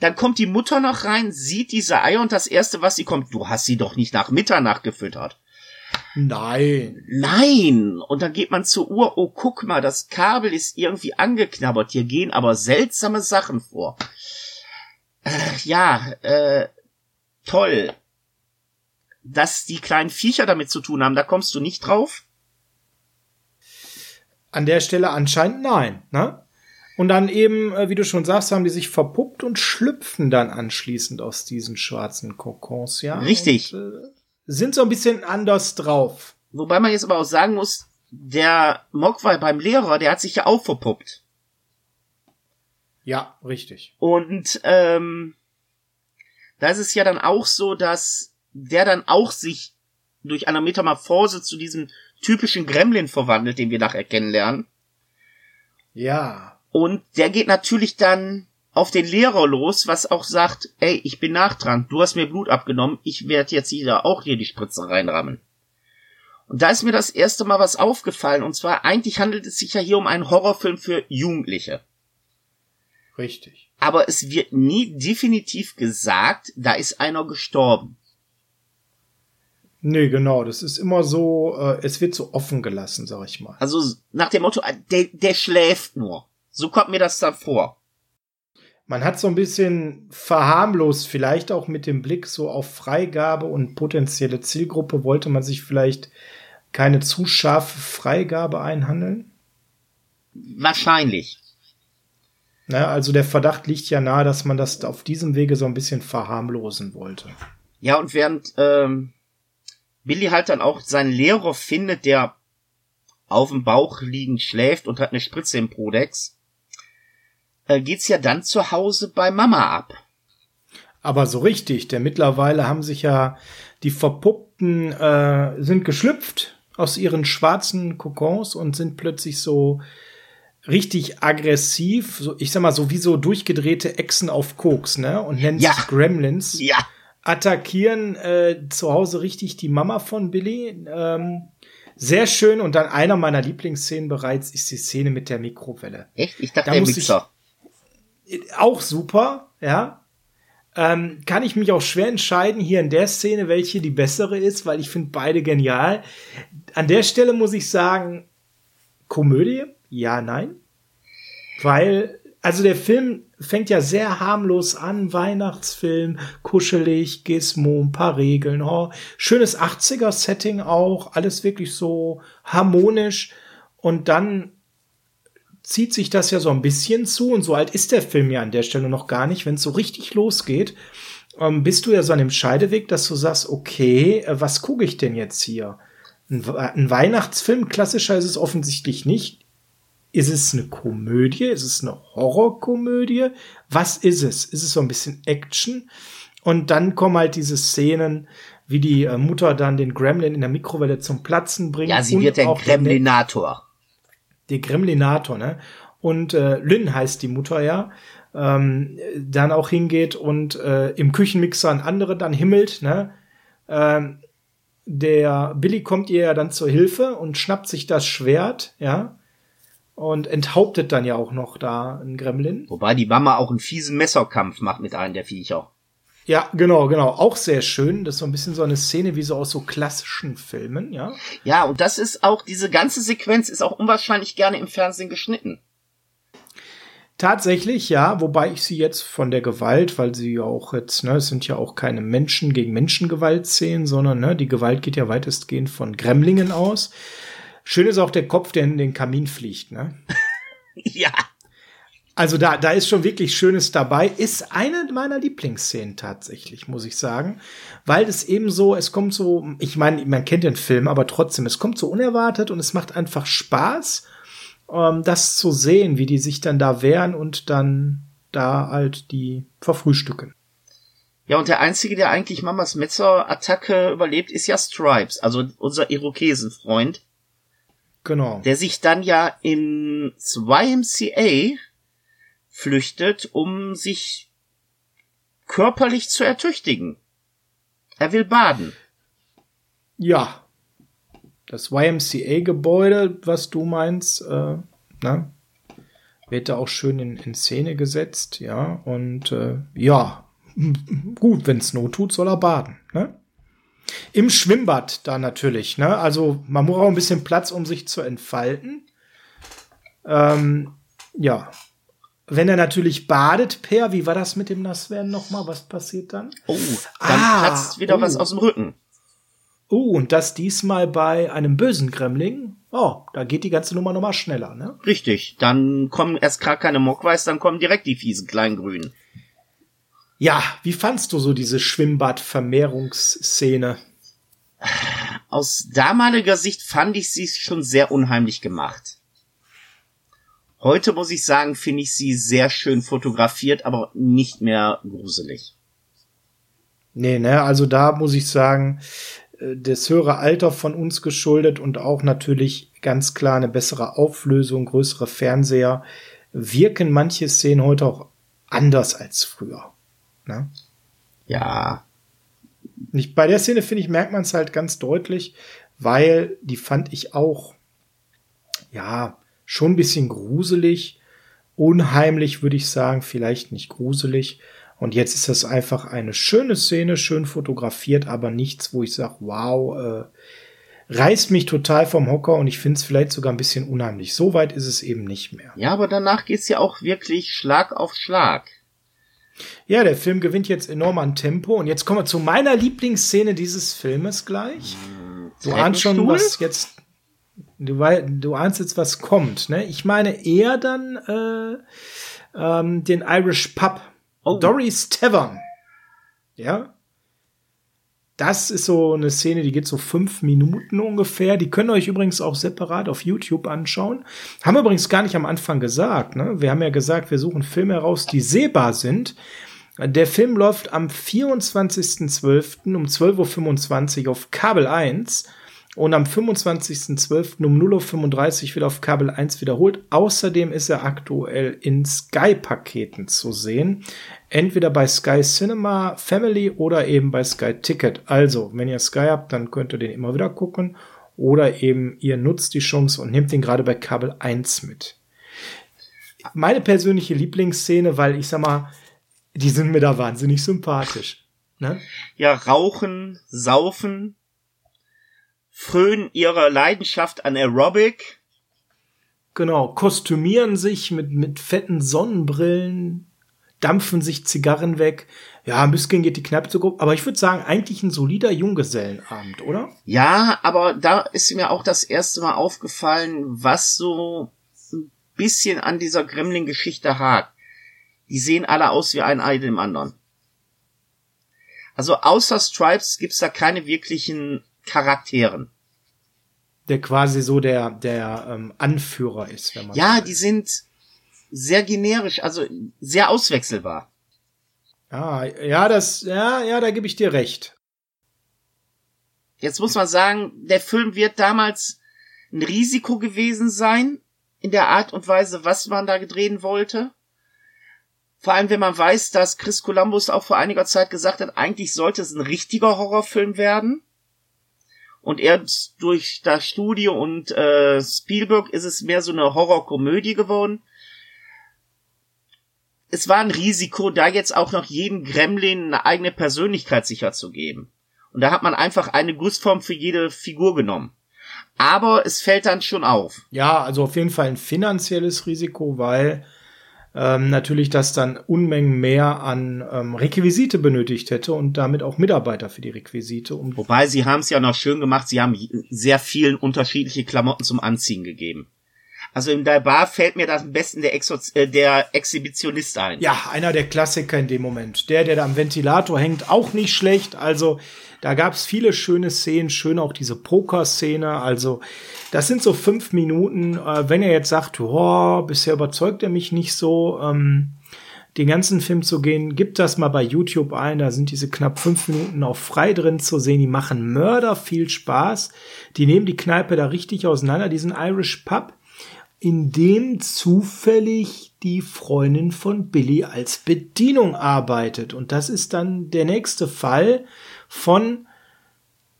dann kommt die Mutter noch rein, sieht diese Eier und das erste, was sie kommt, du hast sie doch nicht nach Mitternacht gefüttert. Nein. Nein. Und dann geht man zur Uhr, oh, guck mal, das Kabel ist irgendwie angeknabbert. Hier gehen aber seltsame Sachen vor. Äh, ja, äh, toll. Dass die kleinen Viecher damit zu tun haben, da kommst du nicht drauf? An der Stelle anscheinend nein, ne? Und dann eben, äh, wie du schon sagst, haben die sich verpuppt und schlüpfen dann anschließend aus diesen schwarzen Kokons, ja? Richtig. Und, äh, sind so ein bisschen anders drauf. Wobei man jetzt aber auch sagen muss, der Mogwai beim Lehrer, der hat sich ja auch verpuppt. Ja, richtig. Und ähm, da ist es ja dann auch so, dass der dann auch sich durch eine Metamorphose zu diesem typischen Gremlin verwandelt, den wir nachher kennenlernen. Ja. Und der geht natürlich dann auf den Lehrer los, was auch sagt, ey, ich bin nachtragend, du hast mir Blut abgenommen, ich werde jetzt wieder auch hier die Spritze reinrammen. Und da ist mir das erste Mal was aufgefallen, und zwar eigentlich handelt es sich ja hier um einen Horrorfilm für Jugendliche. Richtig. Aber es wird nie definitiv gesagt, da ist einer gestorben. Nee, genau, das ist immer so, äh, es wird so offen gelassen, sag ich mal. Also nach dem Motto, der, der schläft nur. So kommt mir das dann vor man hat so ein bisschen verharmlost, vielleicht auch mit dem Blick so auf Freigabe und potenzielle Zielgruppe, wollte man sich vielleicht keine zu scharfe Freigabe einhandeln? Wahrscheinlich. Na, also der Verdacht liegt ja nahe, dass man das auf diesem Wege so ein bisschen verharmlosen wollte. Ja, und während ähm, Billy halt dann auch seinen Lehrer findet, der auf dem Bauch liegend schläft und hat eine Spritze im Prodex, äh, geht's ja dann zu Hause bei Mama ab. Aber so richtig, denn mittlerweile haben sich ja die Verpuppten äh, sind geschlüpft aus ihren schwarzen Kokons und sind plötzlich so richtig aggressiv, so ich sag mal so wie so durchgedrehte Echsen auf Koks, ne? Und nennen ja. sich Gremlins. Ja. Attackieren äh, zu Hause richtig die Mama von Billy. Ähm, sehr schön und dann einer meiner Lieblingsszenen bereits ist die Szene mit der Mikrowelle. Echt? Ich dachte da der Mixer auch super, ja. Ähm, kann ich mich auch schwer entscheiden, hier in der Szene, welche die bessere ist, weil ich finde beide genial. An der Stelle muss ich sagen, Komödie? Ja, nein. Weil, also der Film fängt ja sehr harmlos an, Weihnachtsfilm, kuschelig, Gizmo, ein paar Regeln, oh, schönes 80er-Setting auch, alles wirklich so harmonisch. Und dann zieht sich das ja so ein bisschen zu und so alt ist der Film ja an der Stelle noch gar nicht, wenn es so richtig losgeht. Ähm, bist du ja so an dem Scheideweg, dass du sagst, okay, äh, was gucke ich denn jetzt hier? Ein, ein, Weihnachtsfilm, klassischer ist es offensichtlich nicht. Ist es eine Komödie? Ist es eine Horrorkomödie? Was ist es? Ist es so ein bisschen Action? Und dann kommen halt diese Szenen, wie die äh, Mutter dann den Gremlin in der Mikrowelle zum Platzen bringt. Ja, sie wird der Gremlinator der Gremlinator, ne? Und äh, Lynn heißt die Mutter ja, ähm, dann auch hingeht und äh, im Küchenmixer an andere dann himmelt, ne? Ähm, der Billy kommt ihr ja dann zur Hilfe und schnappt sich das Schwert, ja, und enthauptet dann ja auch noch da einen Gremlin. Wobei die Mama auch einen fiesen Messerkampf macht mit einem der Viecher. Ja, genau, genau. Auch sehr schön. Das ist so ein bisschen so eine Szene wie so aus so klassischen Filmen, ja. Ja, und das ist auch, diese ganze Sequenz ist auch unwahrscheinlich gerne im Fernsehen geschnitten. Tatsächlich, ja, wobei ich sie jetzt von der Gewalt, weil sie ja auch jetzt, ne, es sind ja auch keine Menschen gegen Menschengewalt-Szenen, sondern ne, die Gewalt geht ja weitestgehend von Gremlingen aus. Schön ist auch der Kopf, der in den Kamin fliegt, ne? [LAUGHS] ja. Also da, da ist schon wirklich Schönes dabei. Ist eine meiner Lieblingsszenen tatsächlich, muss ich sagen. Weil es eben so, es kommt so, ich meine, man kennt den Film, aber trotzdem, es kommt so unerwartet und es macht einfach Spaß ähm, das zu sehen, wie die sich dann da wehren und dann da halt die verfrühstücken. Ja, und der Einzige, der eigentlich Mamas Metzer-Attacke überlebt, ist ja Stripes, also unser Irokesenfreund. Genau. Der sich dann ja ins YMCA flüchtet, um sich körperlich zu ertüchtigen. Er will baden. Ja, das YMCA-Gebäude, was du meinst, äh, ne? wird da auch schön in, in Szene gesetzt, ja. Und äh, ja, [LAUGHS] gut, wenn es Not tut, soll er baden. Ne? Im Schwimmbad da natürlich. Ne? Also man braucht auch ein bisschen Platz, um sich zu entfalten. Ähm, ja. Wenn er natürlich badet, Per, wie war das mit dem Nasswerden nochmal? Was passiert dann? Oh, dann ah, platzt wieder oh. was aus dem Rücken. Oh, und das diesmal bei einem bösen Gremling. Oh, da geht die ganze Nummer nochmal schneller, ne? Richtig. Dann kommen erst gar keine Mockweiß, dann kommen direkt die fiesen kleinen Grünen. Ja, wie fandst du so diese Schwimmbadvermehrungsszene? Aus damaliger Sicht fand ich sie schon sehr unheimlich gemacht. Heute muss ich sagen, finde ich sie sehr schön fotografiert, aber nicht mehr gruselig. Nee, ne, also da muss ich sagen, das höhere Alter von uns geschuldet und auch natürlich ganz klar eine bessere Auflösung, größere Fernseher, wirken manche Szenen heute auch anders als früher. Ne? Ja. Nicht, bei der Szene, finde ich, merkt man es halt ganz deutlich, weil die fand ich auch, ja, schon ein bisschen gruselig, unheimlich, würde ich sagen, vielleicht nicht gruselig, und jetzt ist das einfach eine schöne Szene, schön fotografiert, aber nichts, wo ich sage, wow, äh, reißt mich total vom Hocker und ich finde es vielleicht sogar ein bisschen unheimlich. So weit ist es eben nicht mehr. Ja, aber danach geht's ja auch wirklich Schlag auf Schlag. Ja, der Film gewinnt jetzt enorm an Tempo und jetzt kommen wir zu meiner Lieblingsszene dieses Filmes gleich. Du ahnst schon, was jetzt. Du, du ahnst jetzt, was kommt, ne? Ich meine eher dann äh, ähm, den Irish Pub Oh. Doris Tavern. Ja. Das ist so eine Szene, die geht so fünf Minuten ungefähr. Die könnt ihr euch übrigens auch separat auf YouTube anschauen. Haben wir übrigens gar nicht am Anfang gesagt. Ne? Wir haben ja gesagt, wir suchen Filme heraus, die sehbar sind. Der Film läuft am 24.12. um 12.25 Uhr auf Kabel 1 und am 25.12. um 0.35 Uhr wieder auf Kabel 1 wiederholt. Außerdem ist er aktuell in Sky-Paketen zu sehen. Entweder bei Sky Cinema Family oder eben bei Sky Ticket. Also, wenn ihr Sky habt, dann könnt ihr den immer wieder gucken. Oder eben ihr nutzt die Chance und nehmt den gerade bei Kabel 1 mit. Meine persönliche Lieblingsszene, weil ich sag mal, die sind mir da wahnsinnig sympathisch. Ne? Ja, rauchen, saufen, frönen ihrer Leidenschaft an Aerobic. Genau, kostümieren sich mit, mit fetten Sonnenbrillen, dampfen sich Zigarren weg. Ja, ein bisschen geht die Kneipe zu grob, aber ich würde sagen, eigentlich ein solider Junggesellenabend, oder? Ja, aber da ist mir auch das erste Mal aufgefallen, was so ein bisschen an dieser Gremlin-Geschichte hakt. Die sehen alle aus wie ein Ei dem anderen. Also außer Stripes gibt's da keine wirklichen Charakteren. Der quasi so der, der ähm, Anführer ist, wenn man. Ja, die sind sehr generisch, also sehr auswechselbar. Ah, ja, das, ja, ja, da gebe ich dir recht. Jetzt muss man sagen, der Film wird damals ein Risiko gewesen sein, in der Art und Weise, was man da gedrehen wollte. Vor allem, wenn man weiß, dass Chris Columbus auch vor einiger Zeit gesagt hat, eigentlich sollte es ein richtiger Horrorfilm werden. Und er durch das Studio und äh, Spielberg ist es mehr so eine Horrorkomödie geworden. Es war ein Risiko, da jetzt auch noch jedem Gremlin eine eigene Persönlichkeit sicher zu geben. Und da hat man einfach eine Gussform für jede Figur genommen. Aber es fällt dann schon auf. Ja, also auf jeden Fall ein finanzielles Risiko, weil ähm, natürlich das dann Unmengen mehr an ähm, Requisite benötigt hätte und damit auch Mitarbeiter für die Requisite. Um Wobei sie haben es ja noch schön gemacht, sie haben sehr vielen unterschiedliche Klamotten zum Anziehen gegeben. Also im Bar fällt mir das am besten der, Exo äh, der Exhibitionist ein. Ja, einer der Klassiker in dem Moment. Der, der da am Ventilator hängt, auch nicht schlecht. Also da gab es viele schöne Szenen, schön auch diese Poker-Szene. Also das sind so fünf Minuten. Äh, wenn er jetzt sagt, oh, bisher überzeugt er mich nicht so, ähm, den ganzen Film zu gehen, gibt das mal bei YouTube ein. Da sind diese knapp fünf Minuten auch frei drin zu sehen. Die machen Mörder viel Spaß. Die nehmen die Kneipe da richtig auseinander, diesen Irish Pub, in dem zufällig die Freundin von Billy als Bedienung arbeitet. Und das ist dann der nächste Fall von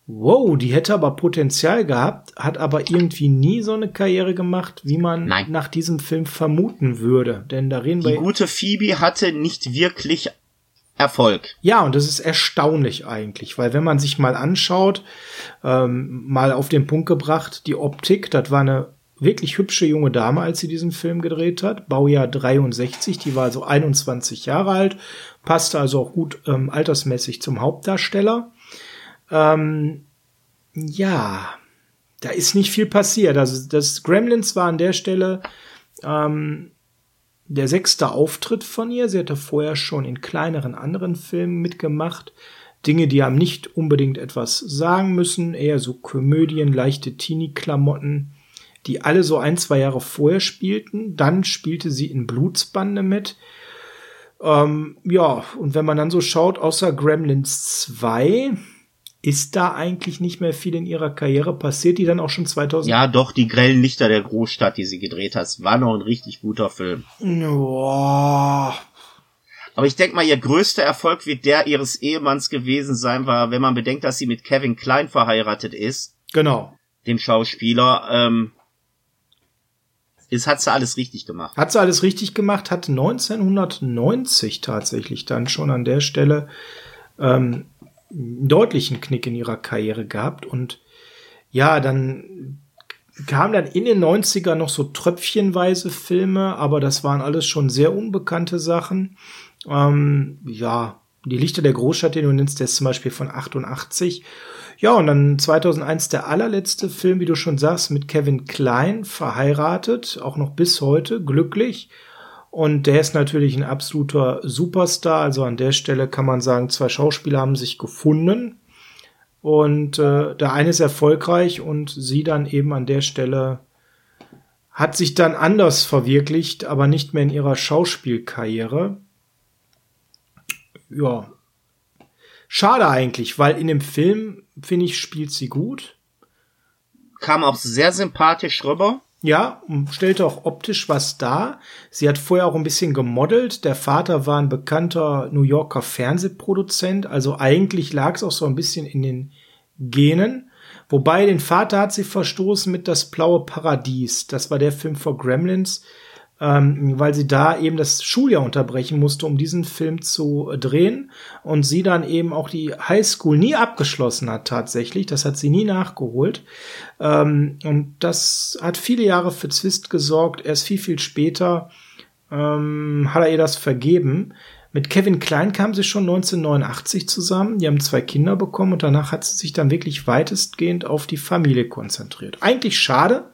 Wow, die hätte aber Potenzial gehabt, hat aber irgendwie nie so eine Karriere gemacht, wie man Nein. nach diesem Film vermuten würde. Denn da reden wir. Die gute Phoebe hatte nicht wirklich Erfolg. Ja, und das ist erstaunlich eigentlich, weil wenn man sich mal anschaut, ähm, mal auf den Punkt gebracht, die Optik, das war eine wirklich hübsche junge Dame, als sie diesen Film gedreht hat, Baujahr 63, die war also 21 Jahre alt, passte also auch gut ähm, altersmäßig zum Hauptdarsteller. Ähm, ja, da ist nicht viel passiert. Also das Gremlins war an der Stelle ähm, der sechste Auftritt von ihr. Sie hatte vorher schon in kleineren anderen Filmen mitgemacht. Dinge, die haben nicht unbedingt etwas sagen müssen, eher so Komödien, leichte Teenie-Klamotten, die alle so ein, zwei Jahre vorher spielten. Dann spielte sie in Blutsbande mit. Ähm, ja, und wenn man dann so schaut, außer Gremlins 2 ist da eigentlich nicht mehr viel in ihrer Karriere passiert, die dann auch schon 2000. Ja, doch, die grellen Lichter der Großstadt, die sie gedreht hat, war noch ein richtig guter Film. Oh. Aber ich denke mal, ihr größter Erfolg wird der ihres Ehemanns gewesen sein, war, wenn man bedenkt, dass sie mit Kevin Klein verheiratet ist. Genau. Dem Schauspieler. Ähm, ist, hat sie alles richtig gemacht. Hat sie alles richtig gemacht, hat 1990 tatsächlich dann schon an der Stelle ähm, einen deutlichen Knick in ihrer Karriere gehabt und ja, dann kam dann in den 90er noch so tröpfchenweise Filme, aber das waren alles schon sehr unbekannte Sachen. Ähm, ja, die Lichter der Großstadt, den du nennst, der ist zum Beispiel von 88. Ja, und dann 2001 der allerletzte Film, wie du schon sagst, mit Kevin Klein, verheiratet, auch noch bis heute, glücklich. Und der ist natürlich ein absoluter Superstar. Also an der Stelle kann man sagen, zwei Schauspieler haben sich gefunden. Und äh, der eine ist erfolgreich und sie dann eben an der Stelle hat sich dann anders verwirklicht, aber nicht mehr in ihrer Schauspielkarriere. Ja. Schade eigentlich, weil in dem Film, finde ich, spielt sie gut. Kam auch sehr sympathisch rüber. Ja, stellte auch optisch was dar. Sie hat vorher auch ein bisschen gemodelt. Der Vater war ein bekannter New Yorker Fernsehproduzent, also eigentlich lag es auch so ein bisschen in den Genen. Wobei den Vater hat sie verstoßen mit Das blaue Paradies. Das war der Film vor Gremlins, ähm, weil sie da eben das Schuljahr unterbrechen musste, um diesen Film zu drehen und sie dann eben auch die Highschool nie abgeschlossen hat tatsächlich. Das hat sie nie nachgeholt. Ähm, und das hat viele Jahre für Zwist gesorgt. Erst viel, viel später ähm, hat er ihr das vergeben. Mit Kevin Klein kam sie schon 1989 zusammen. Die haben zwei Kinder bekommen und danach hat sie sich dann wirklich weitestgehend auf die Familie konzentriert. Eigentlich schade,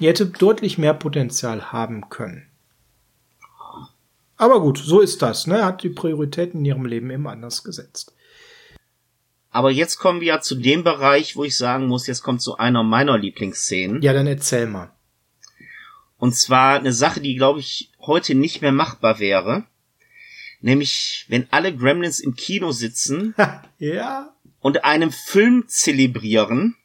die hätte deutlich mehr Potenzial haben können. Aber gut, so ist das. Ne? Hat die Prioritäten in ihrem Leben immer anders gesetzt. Aber jetzt kommen wir ja zu dem Bereich, wo ich sagen muss, jetzt kommt so einer meiner Lieblingsszenen. Ja, dann erzähl mal. Und zwar eine Sache, die, glaube ich, heute nicht mehr machbar wäre. Nämlich, wenn alle Gremlins im Kino sitzen [LAUGHS] ja. und einen Film zelebrieren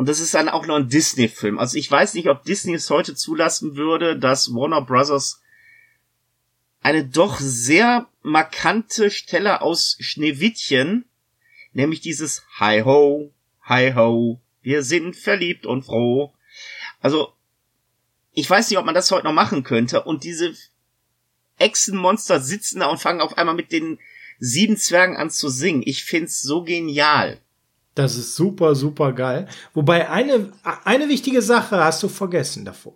und das ist dann auch noch ein Disney-Film. Also ich weiß nicht, ob Disney es heute zulassen würde, dass Warner Brothers eine doch sehr markante Stelle aus Schneewittchen, nämlich dieses Hi ho, hi ho, wir sind verliebt und froh. Also, ich weiß nicht, ob man das heute noch machen könnte und diese Echsenmonster sitzen da und fangen auf einmal mit den sieben Zwergen an zu singen. Ich find's so genial. Das ist super, super geil. Wobei eine, eine wichtige Sache hast du vergessen davor.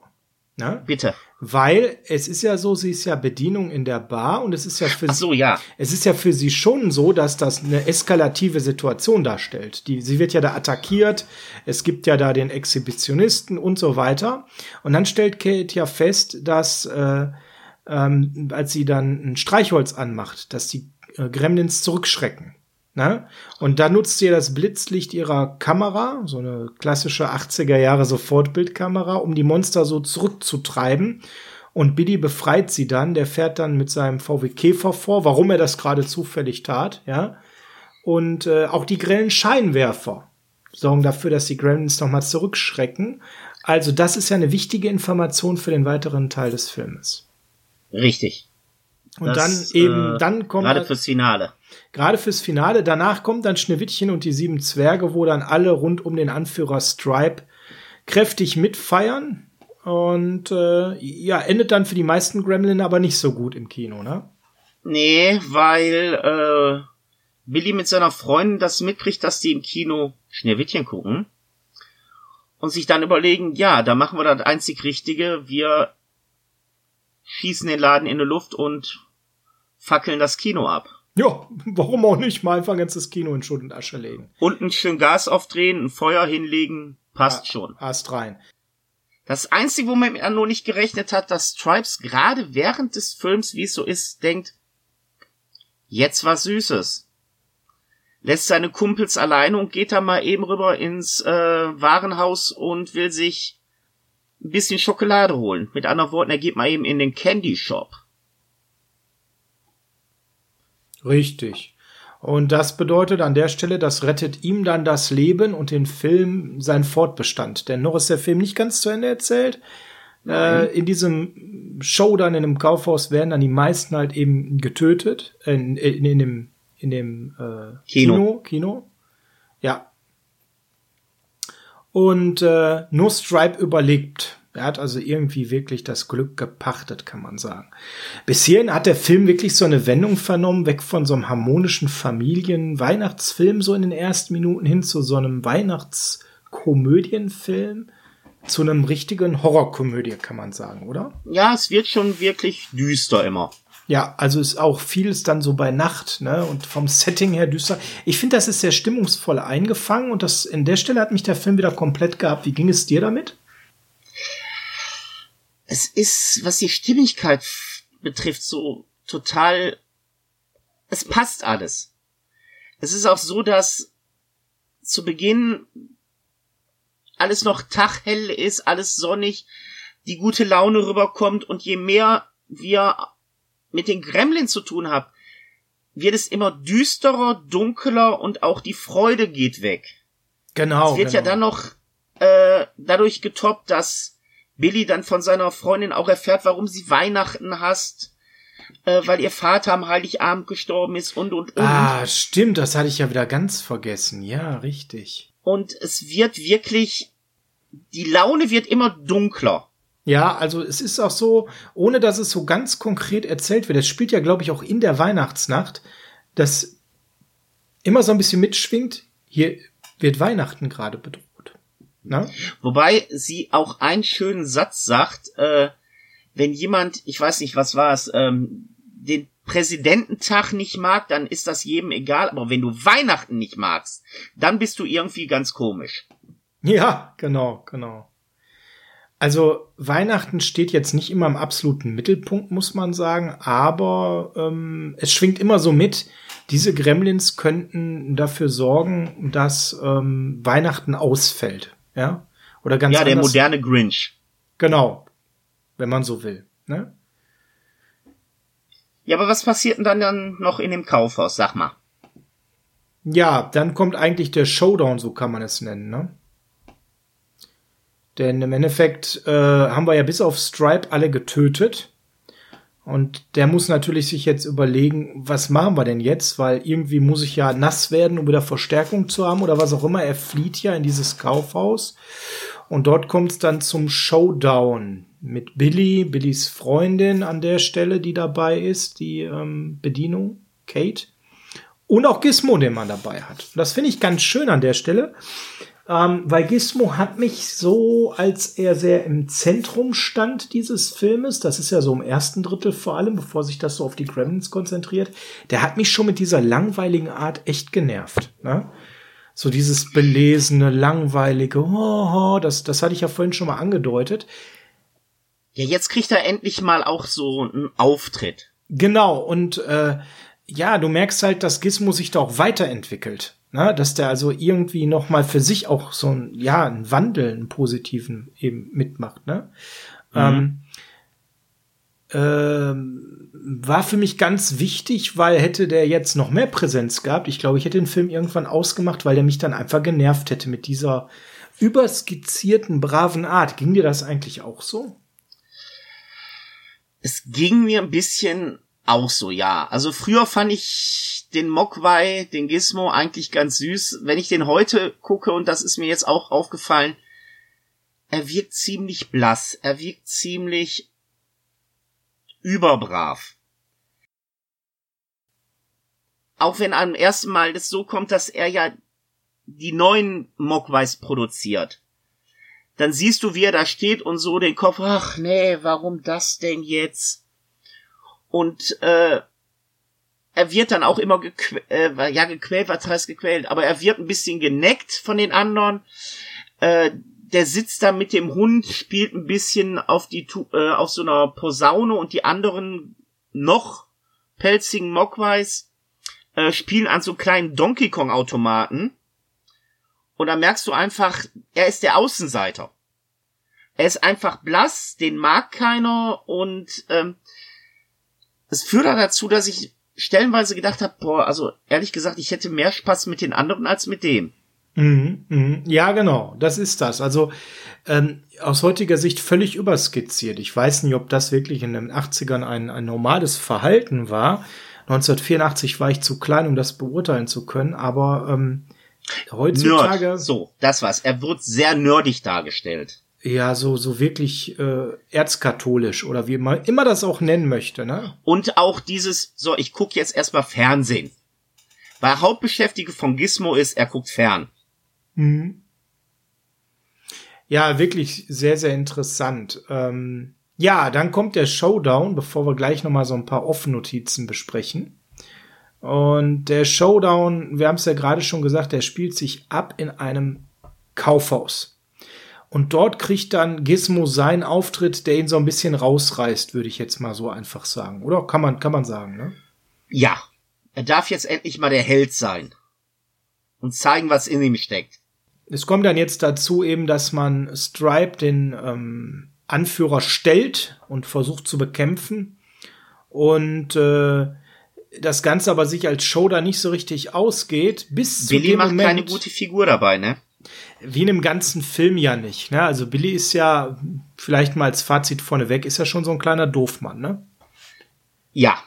Ne? Bitte. Weil es ist ja so, sie ist ja Bedienung in der Bar und es ist ja für Ach so, ja. Es ist ja für sie schon so, dass das eine eskalative Situation darstellt. Die, sie wird ja da attackiert, es gibt ja da den Exhibitionisten und so weiter. Und dann stellt Kate ja fest, dass äh, ähm, als sie dann ein Streichholz anmacht, dass die äh, Gremlins zurückschrecken. Ne? Und da nutzt sie das Blitzlicht ihrer Kamera, so eine klassische 80er Jahre Sofortbildkamera, um die Monster so zurückzutreiben. Und Billy befreit sie dann, der fährt dann mit seinem VW Käfer vor, warum er das gerade zufällig tat, ja. Und äh, auch die grellen Scheinwerfer sorgen dafür, dass die Gremlins nochmal zurückschrecken. Also das ist ja eine wichtige Information für den weiteren Teil des Filmes. Richtig. Und das, dann eben, äh, dann kommt. Gerade fürs Finale. Gerade fürs Finale. Danach kommt dann Schneewittchen und die sieben Zwerge, wo dann alle rund um den Anführer Stripe kräftig mitfeiern. Und äh, ja, endet dann für die meisten Gremlin aber nicht so gut im Kino, ne? Nee, weil äh, Billy mit seiner Freundin das mitkriegt, dass die im Kino Schneewittchen gucken. Und sich dann überlegen, ja, da machen wir das einzig Richtige, wir schießen den Laden in die Luft und fackeln das Kino ab. Ja, warum auch nicht mal einfach ganz das Kino in Schutt und Asche legen. Und ein schön Gas aufdrehen, ein Feuer hinlegen, passt ja, schon. Ast rein. Das Einzige, wo man nur nicht gerechnet hat, dass Stripes gerade während des Films, wie es so ist, denkt, jetzt was Süßes. Lässt seine Kumpels alleine und geht dann mal eben rüber ins äh, Warenhaus und will sich ein bisschen Schokolade holen. Mit anderen Worten, er geht mal eben in den Candy Shop. Richtig. Und das bedeutet an der Stelle, das rettet ihm dann das Leben und den Film seinen Fortbestand. Denn noch ist der Film nicht ganz zu Ende erzählt. Äh, in diesem Show dann in einem Kaufhaus werden dann die meisten halt eben getötet. In, in, in dem, in dem äh, Kino. Kino. Kino. Ja. Und äh, nur Stripe überlebt. Er hat also irgendwie wirklich das Glück gepachtet, kann man sagen. Bis hierhin hat der Film wirklich so eine Wendung vernommen, weg von so einem harmonischen Familien-Weihnachtsfilm so in den ersten Minuten hin zu so einem Weihnachtskomödienfilm, zu einem richtigen Horrorkomödie, kann man sagen, oder? Ja, es wird schon wirklich düster immer. Ja, also ist auch vieles dann so bei Nacht, ne? Und vom Setting her düster. Ich finde, das ist sehr stimmungsvoll eingefangen und das in der Stelle hat mich der Film wieder komplett gehabt. Wie ging es dir damit? Es ist, was die Stimmigkeit betrifft, so total, es passt alles. Es ist auch so, dass zu Beginn alles noch taghell ist, alles sonnig, die gute Laune rüberkommt und je mehr wir mit den Gremlins zu tun haben, wird es immer düsterer, dunkler und auch die Freude geht weg. Genau. Es wird genau. ja dann noch äh, dadurch getoppt, dass Billy dann von seiner Freundin auch erfährt, warum sie Weihnachten hasst, äh, weil ihr Vater am Heiligabend gestorben ist und und und. Ah, stimmt, das hatte ich ja wieder ganz vergessen. Ja, richtig. Und es wird wirklich, die Laune wird immer dunkler. Ja, also es ist auch so, ohne dass es so ganz konkret erzählt wird. Es spielt ja, glaube ich, auch in der Weihnachtsnacht, dass immer so ein bisschen mitschwingt. Hier wird Weihnachten gerade bedroht. Na? Wobei sie auch einen schönen Satz sagt, äh, wenn jemand, ich weiß nicht, was war es, ähm, den Präsidententag nicht mag, dann ist das jedem egal, aber wenn du Weihnachten nicht magst, dann bist du irgendwie ganz komisch. Ja, genau, genau. Also Weihnachten steht jetzt nicht immer im absoluten Mittelpunkt, muss man sagen, aber ähm, es schwingt immer so mit, diese Gremlins könnten dafür sorgen, dass ähm, Weihnachten ausfällt. Ja. Oder ganz Ja, der moderne Grinch. Genau. Wenn man so will. Ne? Ja, aber was passiert denn dann, dann noch in dem Kaufhaus? Sag mal. Ja, dann kommt eigentlich der Showdown, so kann man es nennen, ne? Denn im Endeffekt äh, haben wir ja bis auf Stripe alle getötet. Und der muss natürlich sich jetzt überlegen, was machen wir denn jetzt? Weil irgendwie muss ich ja nass werden, um wieder Verstärkung zu haben oder was auch immer. Er flieht ja in dieses Kaufhaus. Und dort kommt es dann zum Showdown mit Billy, Billys Freundin an der Stelle, die dabei ist, die ähm, Bedienung, Kate. Und auch Gizmo, den man dabei hat. Das finde ich ganz schön an der Stelle. Ähm, weil Gizmo hat mich so, als er sehr im Zentrum stand dieses Filmes, das ist ja so im ersten Drittel vor allem, bevor sich das so auf die Gremlins konzentriert, der hat mich schon mit dieser langweiligen Art echt genervt. Ne? So dieses belesene, langweilige, oh, oh, das, das hatte ich ja vorhin schon mal angedeutet. Ja, jetzt kriegt er endlich mal auch so einen Auftritt. Genau, und äh, ja, du merkst halt, dass Gizmo sich da auch weiterentwickelt. Ne? Dass der also irgendwie noch mal für sich auch so ein, ja, einen Wandel, einen positiven eben mitmacht. Ne? Mhm. Ähm, ähm, war für mich ganz wichtig, weil hätte der jetzt noch mehr Präsenz gehabt, ich glaube, ich hätte den Film irgendwann ausgemacht, weil der mich dann einfach genervt hätte mit dieser überskizzierten, braven Art. Ging dir das eigentlich auch so? Es ging mir ein bisschen auch so, ja. Also früher fand ich den Mogwai, den Gizmo eigentlich ganz süß. Wenn ich den heute gucke, und das ist mir jetzt auch aufgefallen, er wirkt ziemlich blass, er wirkt ziemlich überbrav. Auch wenn am ersten Mal das so kommt, dass er ja die neuen Mogwais produziert. Dann siehst du, wie er da steht und so den Kopf, ach nee, warum das denn jetzt? Und äh, er wird dann auch immer gequält, äh, ja gequält, was heißt gequält, aber er wird ein bisschen geneckt von den anderen. Äh, der sitzt da mit dem Hund, spielt ein bisschen auf die äh, auf so einer Posaune und die anderen noch pelzigen Mogwais äh, spielen an so kleinen Donkey Kong Automaten. Und da merkst du einfach, er ist der Außenseiter. Er ist einfach blass, den mag keiner und ähm, es führt dann dazu, dass ich stellenweise gedacht habe, boah, also ehrlich gesagt, ich hätte mehr Spaß mit den anderen als mit dem. Mhm, mh. Ja, genau, das ist das. Also ähm, aus heutiger Sicht völlig überskizziert. Ich weiß nicht, ob das wirklich in den 80ern ein, ein normales Verhalten war. 1984 war ich zu klein, um das beurteilen zu können, aber ähm, heutzutage. Nerd. So, das war's. Er wird sehr nerdig dargestellt ja, so, so wirklich äh, erzkatholisch oder wie man immer das auch nennen möchte, ne? Und auch dieses, so, ich guck jetzt erstmal Fernsehen. Weil Hauptbeschäftige von Gizmo ist, er guckt fern. Mhm. Ja, wirklich sehr, sehr interessant. Ähm, ja, dann kommt der Showdown, bevor wir gleich noch mal so ein paar Off-Notizen besprechen. Und der Showdown, wir haben es ja gerade schon gesagt, der spielt sich ab in einem Kaufhaus. Und dort kriegt dann Gizmo seinen Auftritt, der ihn so ein bisschen rausreißt, würde ich jetzt mal so einfach sagen. Oder kann man, kann man sagen, ne? Ja. Er darf jetzt endlich mal der Held sein. Und zeigen, was in ihm steckt. Es kommt dann jetzt dazu eben, dass man Stripe, den ähm, Anführer, stellt und versucht zu bekämpfen. Und äh, das Ganze aber sich als Show da nicht so richtig ausgeht, bis Billy zu dem macht Moment, keine gute Figur dabei, ne? Wie in einem ganzen Film ja nicht. Ne? Also Billy ist ja, vielleicht mal als Fazit vorneweg, ist ja schon so ein kleiner Doofmann, ne? Ja.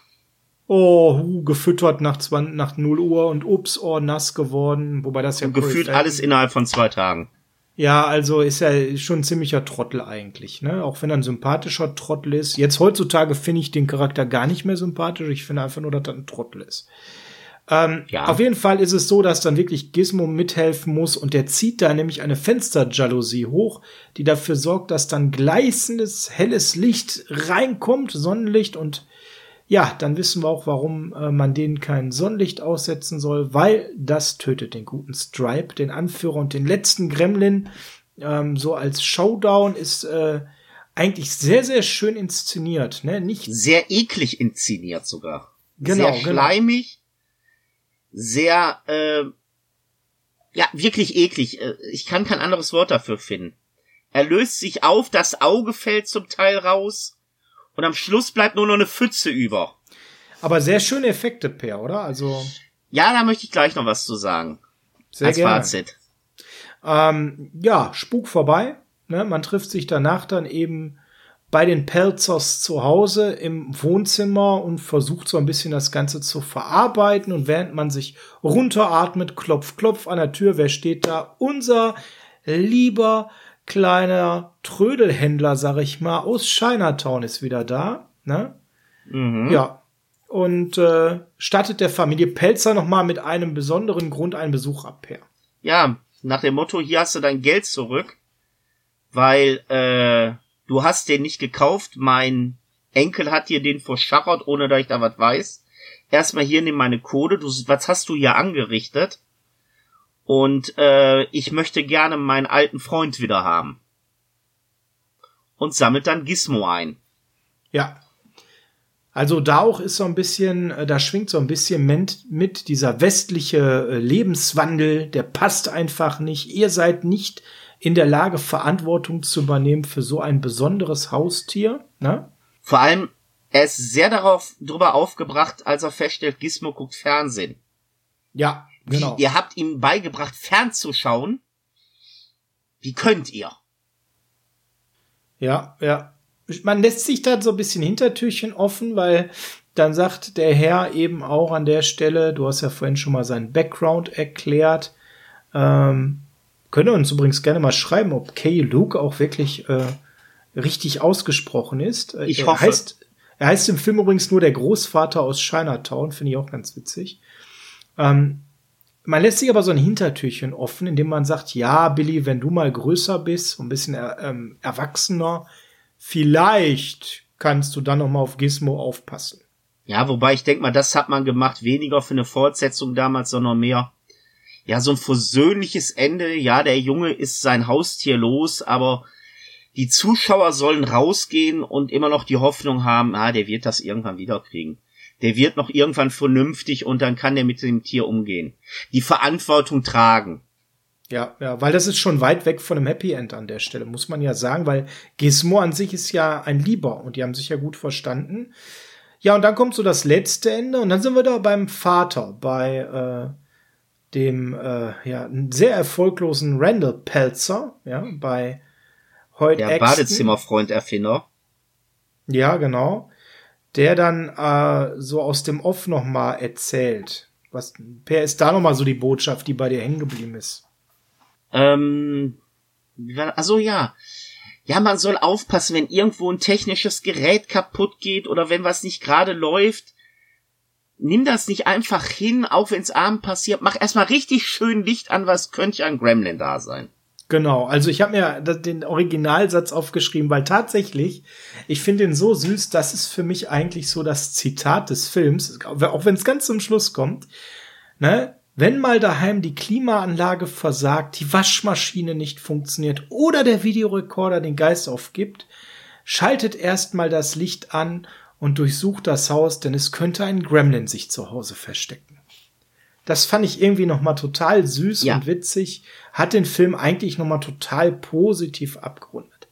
Oh, gefüttert nach, 20, nach 0 Uhr und ups, oh, nass geworden. Wobei das ja. Und gefühlt alles innerhalb von zwei Tagen. Ja, also ist er schon ein ziemlicher Trottel eigentlich, ne? Auch wenn er ein sympathischer Trottel ist. Jetzt heutzutage finde ich den Charakter gar nicht mehr sympathisch. Ich finde einfach nur, dass er ein Trottel ist. Ähm, ja. Auf jeden Fall ist es so, dass dann wirklich Gizmo mithelfen muss und der zieht da nämlich eine Fensterjalousie hoch, die dafür sorgt, dass dann gleißendes, helles Licht reinkommt, Sonnenlicht und ja, dann wissen wir auch, warum äh, man denen kein Sonnenlicht aussetzen soll, weil das tötet den guten Stripe, den Anführer und den letzten Gremlin. Ähm, so als Showdown ist äh, eigentlich sehr, sehr schön inszeniert. Ne? Nicht sehr eklig inszeniert sogar. Genau, sehr genau. Sehr, äh, ja, wirklich eklig. Äh, ich kann kein anderes Wort dafür finden. Er löst sich auf, das Auge fällt zum Teil raus und am Schluss bleibt nur noch eine Pfütze über. Aber sehr schöne Effekte, Per, oder? Also. Ja, da möchte ich gleich noch was zu sagen. Sehr als gerne. Fazit. Ähm, ja, Spuk vorbei. Ne? Man trifft sich danach dann eben bei den Pelzers zu Hause im Wohnzimmer und versucht so ein bisschen das Ganze zu verarbeiten. Und während man sich runteratmet, klopf, klopf an der Tür, wer steht da? Unser lieber kleiner Trödelhändler, sag ich mal, aus Chinatown ist wieder da. Ne? Mhm. Ja. Und äh, stattet der Familie Pelzer nochmal mit einem besonderen Grund einen Besuch ab, Per. Ja, nach dem Motto, hier hast du dein Geld zurück, weil äh, du hast den nicht gekauft, mein Enkel hat dir den verschachert, ohne dass ich da was weiß. Erstmal hier nimm meine Code, du, was hast du hier angerichtet? Und äh, ich möchte gerne meinen alten Freund wieder haben. Und sammelt dann Gizmo ein. Ja. Also da auch ist so ein bisschen, äh, da schwingt so ein bisschen mit dieser westliche äh, Lebenswandel, der passt einfach nicht. Ihr seid nicht in der Lage, Verantwortung zu übernehmen für so ein besonderes Haustier. Ne? Vor allem, er ist sehr darauf drüber aufgebracht, als er feststellt, Gizmo guckt Fernsehen. Ja, genau. Wie, ihr habt ihm beigebracht, fernzuschauen. Wie könnt ihr? Ja, ja. Man lässt sich da so ein bisschen Hintertürchen offen, weil dann sagt der Herr eben auch an der Stelle, du hast ja vorhin schon mal seinen Background erklärt, ähm, Könnt ihr uns übrigens gerne mal schreiben, ob Kay Luke auch wirklich äh, richtig ausgesprochen ist. Äh, ich hoffe. Er heißt, er heißt im Film übrigens nur der Großvater aus Chinatown, finde ich auch ganz witzig. Ähm, man lässt sich aber so ein Hintertürchen offen, indem man sagt, ja, Billy, wenn du mal größer bist, ein bisschen er, ähm, erwachsener, vielleicht kannst du dann noch mal auf Gizmo aufpassen. Ja, wobei ich denke mal, das hat man gemacht, weniger für eine Fortsetzung damals, sondern mehr ja, so ein versöhnliches Ende. Ja, der Junge ist sein Haustier los, aber die Zuschauer sollen rausgehen und immer noch die Hoffnung haben, ah, der wird das irgendwann wiederkriegen. Der wird noch irgendwann vernünftig und dann kann der mit dem Tier umgehen. Die Verantwortung tragen. Ja, ja, weil das ist schon weit weg von einem Happy End an der Stelle, muss man ja sagen, weil Gizmo an sich ist ja ein Lieber und die haben sich ja gut verstanden. Ja, und dann kommt so das letzte Ende und dann sind wir da beim Vater, bei äh, dem äh, ja, sehr erfolglosen Randall Pelzer, ja, bei Hoyt Der Badezimmerfreund-Erfinder. Ja, genau. Der dann äh, so aus dem Off noch mal erzählt. Was, Per, ist da noch mal so die Botschaft, die bei dir hängen geblieben ist? Ähm, also ja. Ja, man soll aufpassen, wenn irgendwo ein technisches Gerät kaputt geht oder wenn was nicht gerade läuft nimm das nicht einfach hin, auch wenn's abend passiert. Mach erstmal richtig schön Licht an, was könnte ja ein Gremlin da sein. Genau, also ich habe mir den Originalsatz aufgeschrieben, weil tatsächlich, ich finde ihn so süß, das ist für mich eigentlich so das Zitat des Films, auch wenn es ganz zum Schluss kommt. Ne? Wenn mal daheim die Klimaanlage versagt, die Waschmaschine nicht funktioniert oder der Videorekorder den Geist aufgibt, schaltet erstmal das Licht an und durchsucht das Haus, denn es könnte ein Gremlin sich zu Hause verstecken. Das fand ich irgendwie noch mal total süß ja. und witzig, hat den Film eigentlich noch mal total positiv abgerundet.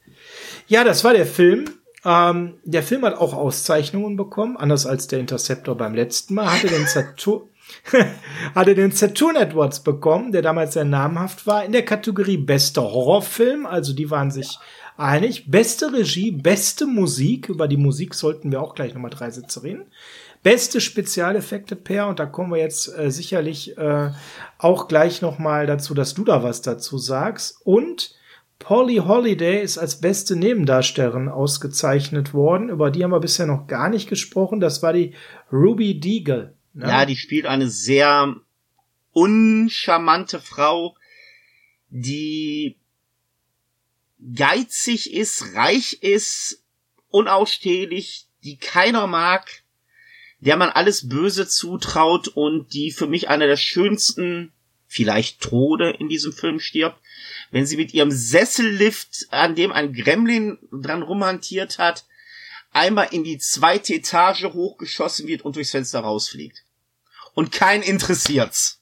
Ja, das war der Film. Ähm, der Film hat auch Auszeichnungen bekommen, anders als der Interceptor beim letzten Mal. Hatte den Saturn [LAUGHS] hatte den Saturn Edwards bekommen, der damals sehr namhaft war, in der Kategorie bester Horrorfilm. Also die waren sich einig. Beste Regie, beste Musik. Über die Musik sollten wir auch gleich nochmal drei Sätze reden. Beste Spezialeffekte per, und da kommen wir jetzt äh, sicherlich äh, auch gleich nochmal dazu, dass du da was dazu sagst. Und Polly Holiday ist als beste Nebendarstellerin ausgezeichnet worden. Über die haben wir bisher noch gar nicht gesprochen. Das war die Ruby Deagle. Ne? Ja, die spielt eine sehr uncharmante Frau, die geizig ist, reich ist, unausstehlich, die keiner mag, der man alles Böse zutraut und die für mich einer der schönsten, vielleicht Tode in diesem Film stirbt, wenn sie mit ihrem Sessellift, an dem ein Gremlin dran rumhantiert hat, einmal in die zweite Etage hochgeschossen wird und durchs Fenster rausfliegt. Und kein interessiert's.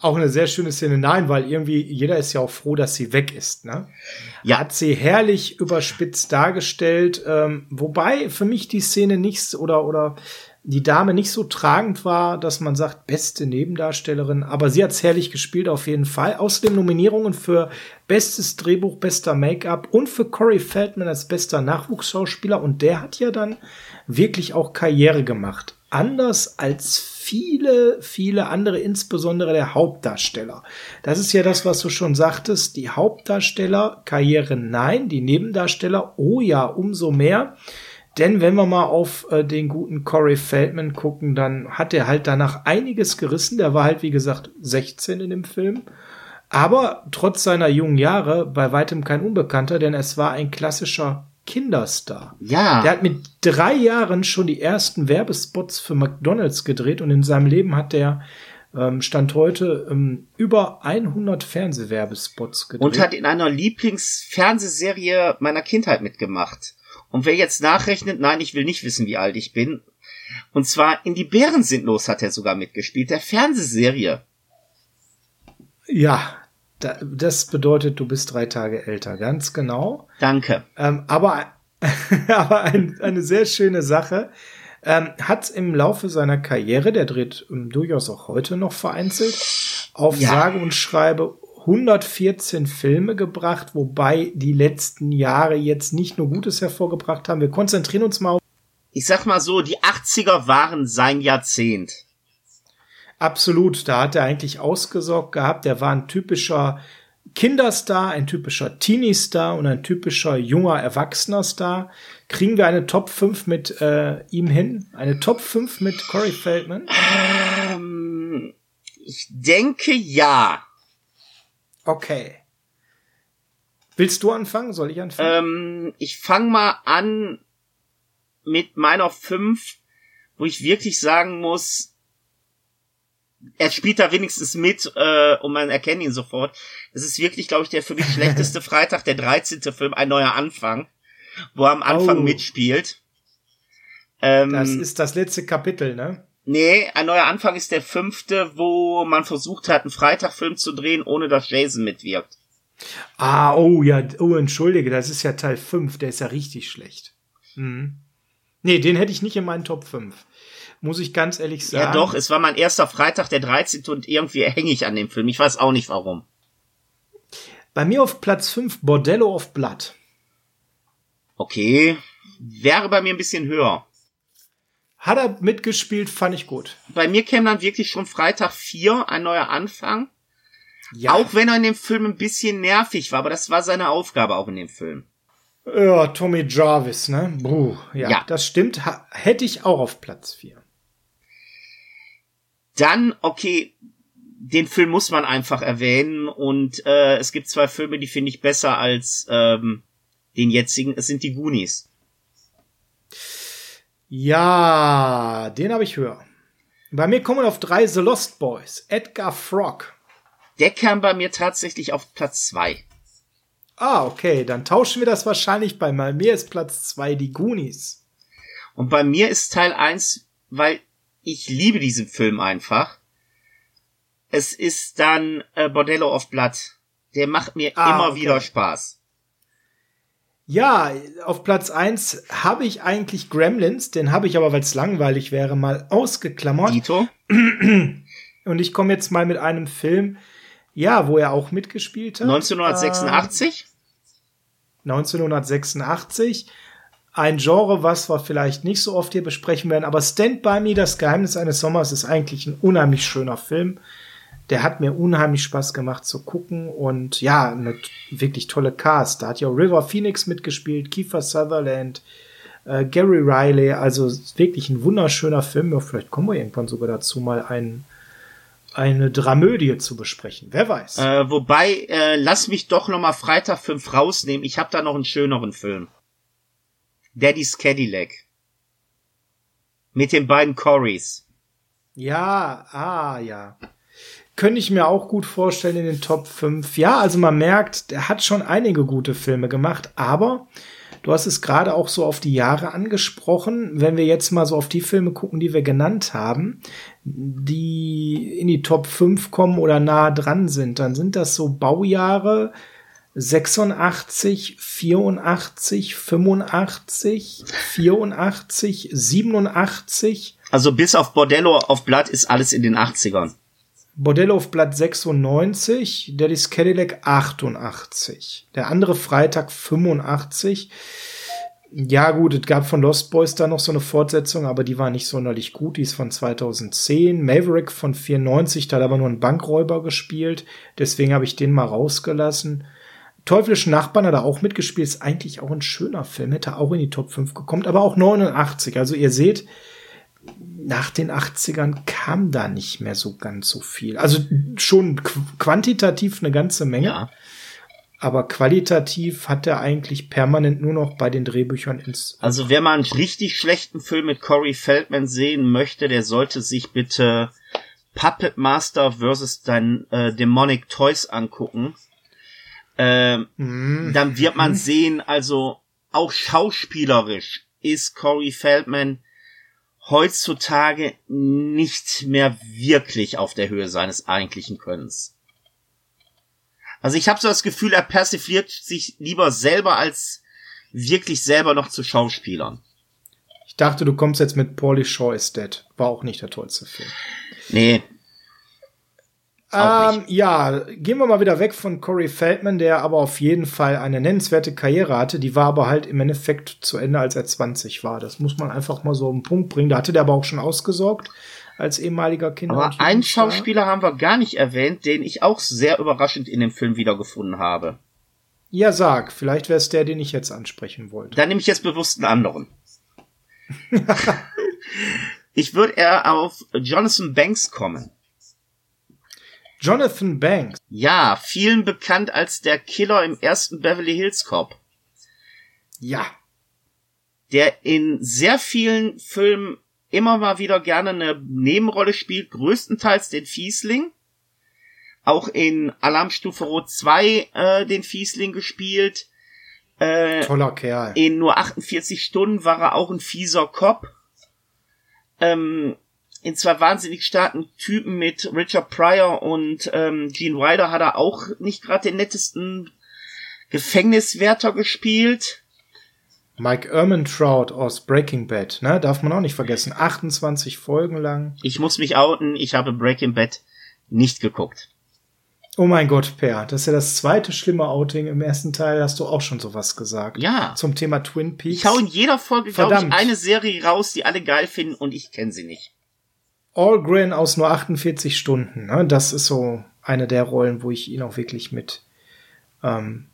Auch eine sehr schöne Szene, nein, weil irgendwie jeder ist ja auch froh, dass sie weg ist. Ne? Ja. Hat sie herrlich überspitzt dargestellt, ähm, wobei für mich die Szene nichts oder oder die Dame nicht so tragend war, dass man sagt, beste Nebendarstellerin, aber sie hat's herrlich gespielt auf jeden Fall. Außerdem Nominierungen für bestes Drehbuch, bester Make-up und für Corey Feldman als bester Nachwuchsschauspieler und der hat ja dann wirklich auch Karriere gemacht. Anders als viele, viele andere, insbesondere der Hauptdarsteller. Das ist ja das, was du schon sagtest. Die Hauptdarsteller, Karriere nein, die Nebendarsteller, oh ja, umso mehr. Denn wenn wir mal auf äh, den guten Corey Feldman gucken, dann hat er halt danach einiges gerissen. Der war halt, wie gesagt, 16 in dem Film. Aber trotz seiner jungen Jahre bei weitem kein Unbekannter, denn es war ein klassischer Kinderstar. Ja. Der hat mit drei Jahren schon die ersten Werbespots für McDonalds gedreht und in seinem Leben hat der ähm, Stand heute ähm, über 100 Fernsehwerbespots gedreht. Und hat in einer Lieblingsfernsehserie meiner Kindheit mitgemacht. Und wer jetzt nachrechnet, nein, ich will nicht wissen, wie alt ich bin. Und zwar in die Bären sind los hat er sogar mitgespielt, der Fernsehserie. Ja, das bedeutet, du bist drei Tage älter, ganz genau. Danke. Ähm, aber [LAUGHS] aber ein, eine sehr schöne Sache. Ähm, hat im Laufe seiner Karriere, der dreht ähm, durchaus auch heute noch vereinzelt, auf Ja. sage und schreibe 114 Filme gebracht, wobei die letzten Jahre jetzt nicht nur Gutes hervorgebracht haben. Wir konzentrieren uns mal auf Ich sag mal so, die 80er waren sein Jahrzehnt. Absolut, da hat er eigentlich ausgesorgt gehabt. Der war ein typischer Kinderstar, ein typischer Teenie-Star und ein typischer junger Erwachsener-Star. Kriegen wir eine Top 5 mit äh, ihm hin? Eine Top 5 mit Corey Feldman? Ähm, ich denke ja. Okay. Willst du anfangen? Soll ich anfangen? Ähm, ich fange mal an mit meiner 5, wo ich wirklich sagen muss, er spielt da wenigstens mit äh, und man erkennt ihn sofort. Das ist wirklich, glaube ich, der für mich [LAUGHS] schlechteste Freitag, der 13. Film, ein neuer Anfang, wo er am Anfang Oh. mitspielt. Ähm, das ist das letzte Kapitel, ne? nee, ein neuer Anfang ist der fünfte, wo man versucht hat, einen Freitagfilm zu drehen, ohne dass Jason mitwirkt. Ah, oh ja, oh, entschuldige, das ist ja Teil 5, der ist ja richtig schlecht. Mhm. Nee, den hätte ich nicht in meinen Top 5. Muss ich ganz ehrlich sagen. Ja doch, es war mein erster Freitag, der 13. und irgendwie hänge ich an dem Film. Ich weiß auch nicht warum. Bei mir auf Platz 5 Bordello of Blood. Okay, wäre bei mir ein bisschen höher. Hat er mitgespielt, fand ich gut. Bei mir käme dann wirklich schon Freitag 4, ein neuer Anfang. Ja, Auch wenn er in dem Film ein bisschen nervig war, aber das war seine Aufgabe auch in dem Film. ja Tommy Jarvis, ne? Bruh, ja, Ja. das stimmt. Ha hätte ich auch auf Platz 4. Dann, okay, den Film muss man einfach erwähnen und äh, es gibt zwei Filme, die finde ich besser als ähm, den jetzigen. Es sind die Goonies. Ja, den habe ich höher. Bei mir kommen auf drei The Lost Boys. Edgar Frog. Der kam bei mir tatsächlich auf Platz zwei. Ah, okay, dann tauschen wir das wahrscheinlich bei mal. Mir ist Platz 2 die Goonies. Und bei mir ist Teil 1, weil ich liebe diesen Film einfach. Es ist dann äh, Bordello of Blood. Der macht mir Ah, immer okay. wieder Spaß. Ja, auf Platz 1 habe ich eigentlich Gremlins, den habe ich aber, weil es langweilig wäre, mal ausgeklammert. Dito? [CLEARS THROAT] Und ich komme jetzt mal mit einem Film, ja, wo er auch mitgespielt hat. 1986? Äh, 1986. Ein Genre, was wir vielleicht nicht so oft hier besprechen werden, aber Stand By Me, das Geheimnis eines Sommers, ist eigentlich ein unheimlich schöner Film. Der hat mir unheimlich Spaß gemacht zu gucken und ja, eine wirklich tolle Cast. Da hat ja River Phoenix mitgespielt, Kiefer Sutherland, äh, Gary Riley, also wirklich ein wunderschöner Film. Ja, vielleicht kommen wir irgendwann sogar dazu, mal ein, eine Dramödie zu besprechen. Wer weiß. Äh, wobei, äh, lass mich doch noch mal Freitag 5 rausnehmen. Ich habe da noch einen schöneren Film. Daddy's Cadillac. Mit den beiden Corys. Ja, ah, ja. Könnte ich mir auch gut vorstellen in den Top 5. Ja, also man merkt, der hat schon einige gute Filme gemacht, aber du hast es gerade auch so auf die Jahre angesprochen. Wenn wir jetzt mal so auf die Filme gucken, die wir genannt haben, die in die Top 5 kommen oder nah dran sind, dann sind das so Baujahre 86, 84, 85, 84, 87. Also bis auf Bordello auf Blatt ist alles in den 80ern. Bordello auf Blatt 96, Daddy's Cadillac 88. Der andere Freitag 85. Ja, gut, es gab von Lost Boys da noch so eine Fortsetzung, aber die war nicht sonderlich gut. Die ist von 2010. Maverick von 94, da hat aber nur ein Bankräuber gespielt. Deswegen habe ich den mal rausgelassen. Teuflische Nachbarn hat er auch mitgespielt. Ist eigentlich auch ein schöner Film. Hätte auch in die Top 5 gekommen, aber auch 89. Also ihr seht, nach den 80ern kam da nicht mehr so ganz so viel. Also schon quantitativ eine ganze Menge. Ja aber qualitativ hat er eigentlich permanent nur noch bei den Drehbüchern ins. Also wer mal einen richtig schlechten Film mit Corey Feldman sehen möchte, der sollte sich bitte Puppet Master vs. Dein, äh, Demonic Toys angucken. Ähm, mm. Dann wird man mhm. sehen, also auch schauspielerisch ist Corey Feldman heutzutage nicht mehr wirklich auf der Höhe seines eigentlichen Könnens. Also ich habe so das Gefühl, er persifliert sich lieber selber als wirklich selber noch zu Schauspielern. Ich dachte, du kommst jetzt mit Paulie Shaw is Dead. War auch nicht der tollste Film. Nee. Ähm, ja, gehen wir mal wieder weg von Corey Feldman, der aber auf jeden Fall eine nennenswerte Karriere hatte. Die war aber halt im Endeffekt zu Ende, als er 20 war. Das muss man einfach mal so auf den Punkt bringen. Da hatte der aber auch schon ausgesorgt als ehemaliger Kinder. Aber einen Schauspieler haben wir gar nicht erwähnt, den ich auch sehr überraschend in dem Film wiedergefunden habe. Ja, sag, vielleicht wäre es der, den ich jetzt ansprechen wollte. Dann nehme ich jetzt bewusst einen anderen. [LAUGHS] ich würde eher auf Jonathan Banks kommen. Jonathan Banks. Ja, vielen bekannt als der Killer im ersten Beverly Hills Cop. Ja. Der in sehr vielen Filmen immer mal wieder gerne eine Nebenrolle spielt, größtenteils den Fiesling. Auch in Alarmstufe Rot 2 äh, den Fiesling gespielt. Äh, Toller Kerl. In nur 48 Stunden war er auch ein fieser Cop. Ähm, in zwei wahnsinnig starken Typen mit Richard Pryor und ähm, Gene Wilder hat er auch nicht gerade den nettesten Gefängniswärter gespielt. Mike Ehrmantraut aus Breaking Bad, ne? Darf man auch nicht vergessen. 28 Folgen lang. Ich muss mich outen, ich habe Breaking Bad nicht geguckt. Oh mein Gott, Per, das ist ja das zweite schlimme Outing. Im ersten Teil hast du auch schon sowas gesagt. Ja. Zum Thema Twin Peaks. Ich hau in jeder Folge, glaube ich, eine Serie raus, die alle geil finden und ich kenne sie nicht. Allgren aus nur 48 Stunden, ne? Das ist so eine der Rollen, wo ich ihn auch wirklich mit ähm,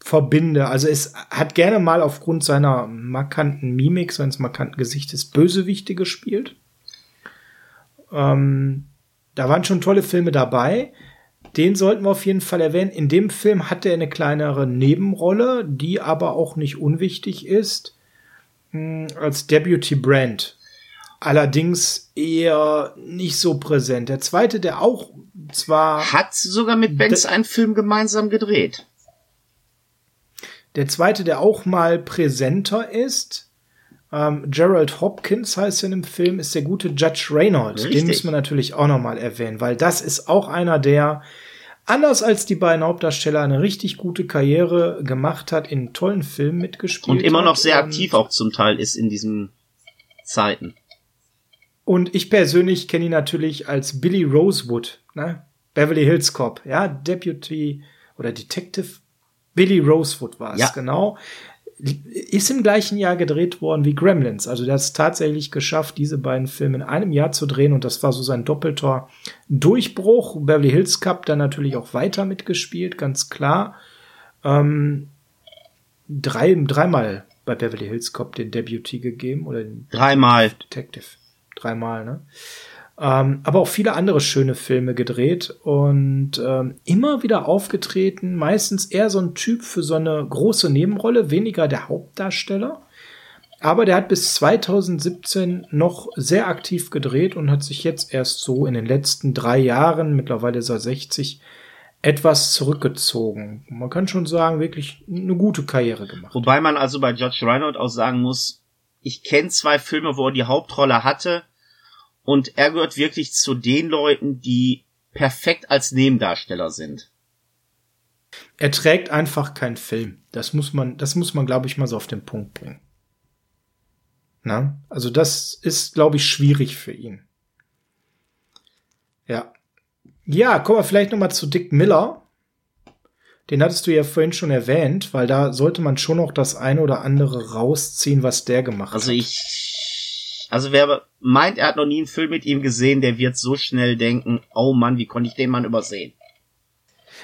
verbinde. Also es hat gerne mal aufgrund seiner markanten Mimik, seines markanten Gesichtes Bösewichte gespielt. Ähm, da waren schon tolle Filme dabei. Den sollten wir auf jeden Fall erwähnen. In dem Film hat er eine kleinere Nebenrolle, die aber auch nicht unwichtig ist, hm, als Deputy Brand. Allerdings eher nicht so präsent. Der zweite, der auch zwar. Hat sogar mit Banks einen Film gemeinsam gedreht. Der zweite, der auch mal präsenter ist, ähm, Gerald Hopkins heißt er in dem Film, ist der gute Judge Reynolds. Den müssen wir natürlich auch noch mal erwähnen, weil das ist auch einer, der anders als die beiden Hauptdarsteller eine richtig gute Karriere gemacht hat, in tollen Filmen mitgespielt. Und immer noch sehr aktiv auch zum Teil ist in diesen Zeiten. Und ich persönlich kenne ihn natürlich als Billy Rosewood, ne? Beverly Hills Cop, ja, Deputy oder Detective Billy Rosewood war es, ja. genau. Ist im gleichen Jahr gedreht worden wie Gremlins. Also der hat es tatsächlich geschafft, diese beiden Filme in einem Jahr zu drehen und das war so sein doppelter Durchbruch. Beverly Hills Cup dann natürlich auch weiter mitgespielt, ganz klar. Ähm, drei, dreimal bei Beverly Hills Cop den Deputy gegeben oder den dreimal Detective. Dreimal, ne? Ähm, aber auch viele andere schöne Filme gedreht und ähm, immer wieder aufgetreten. Meistens eher so ein Typ für so eine große Nebenrolle, weniger der Hauptdarsteller. Aber der hat bis 2017 noch sehr aktiv gedreht und hat sich jetzt erst so in den letzten drei Jahren, mittlerweile ist er 60, etwas zurückgezogen. Man kann schon sagen, wirklich eine gute Karriere gemacht. Wobei man also bei Judge Reinhold auch sagen muss, ich kenne zwei Filme, wo er die Hauptrolle hatte und er gehört wirklich zu den Leuten, die perfekt als Nebendarsteller sind. Er trägt einfach keinen Film. Das muss man, das muss man, glaube ich, mal so auf den Punkt bringen. Na? Also das ist, glaube ich, schwierig für ihn. Ja. Ja, kommen wir vielleicht noch mal zu Dick Miller. Den hattest du ja vorhin schon erwähnt, weil da sollte man schon noch das eine oder andere rausziehen, was der gemacht also hat. Also ich, also wer meint, er hat noch nie einen Film mit ihm gesehen, der wird so schnell denken, oh Mann, wie konnte ich den Mann übersehen?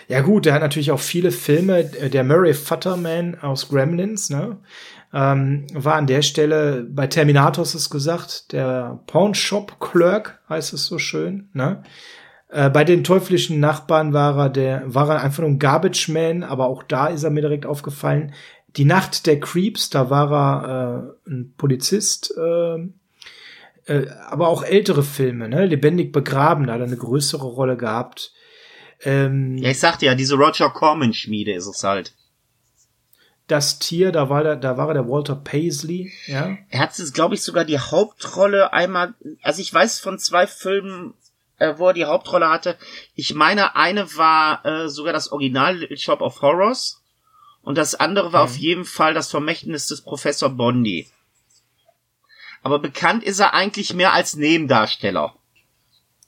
Ja gut, der hat natürlich auch viele Filme. Der Murray Futterman aus Gremlins, ne? Ähm, war an der Stelle bei Terminators ist gesagt, der Pawn Shop Clerk heißt es so schön, ne? Äh, bei den teuflischen Nachbarn war er der, war er einfach nur ein Garbage Man, aber auch da ist er mir direkt aufgefallen. Die Nacht der Creeps, da war er äh, ein Polizist, äh, äh, aber auch ältere Filme, ne? Lebendig begraben, da hat er eine größere Rolle gehabt. Ähm, ja, ich sagte ja, diese Roger Corman Schmiede ist es halt. Das Tier, da war der, da war er der Walter Paisley, ja. Er hat es, glaube ich, sogar die Hauptrolle einmal, also ich weiß von zwei Filmen, äh, wo er die Hauptrolle hatte. Ich meine, eine war äh, sogar das Original Little Shop of Horrors und das andere war mhm. auf jeden Fall das Vermächtnis des Professor Bondi. Aber bekannt ist er eigentlich mehr als Nebendarsteller.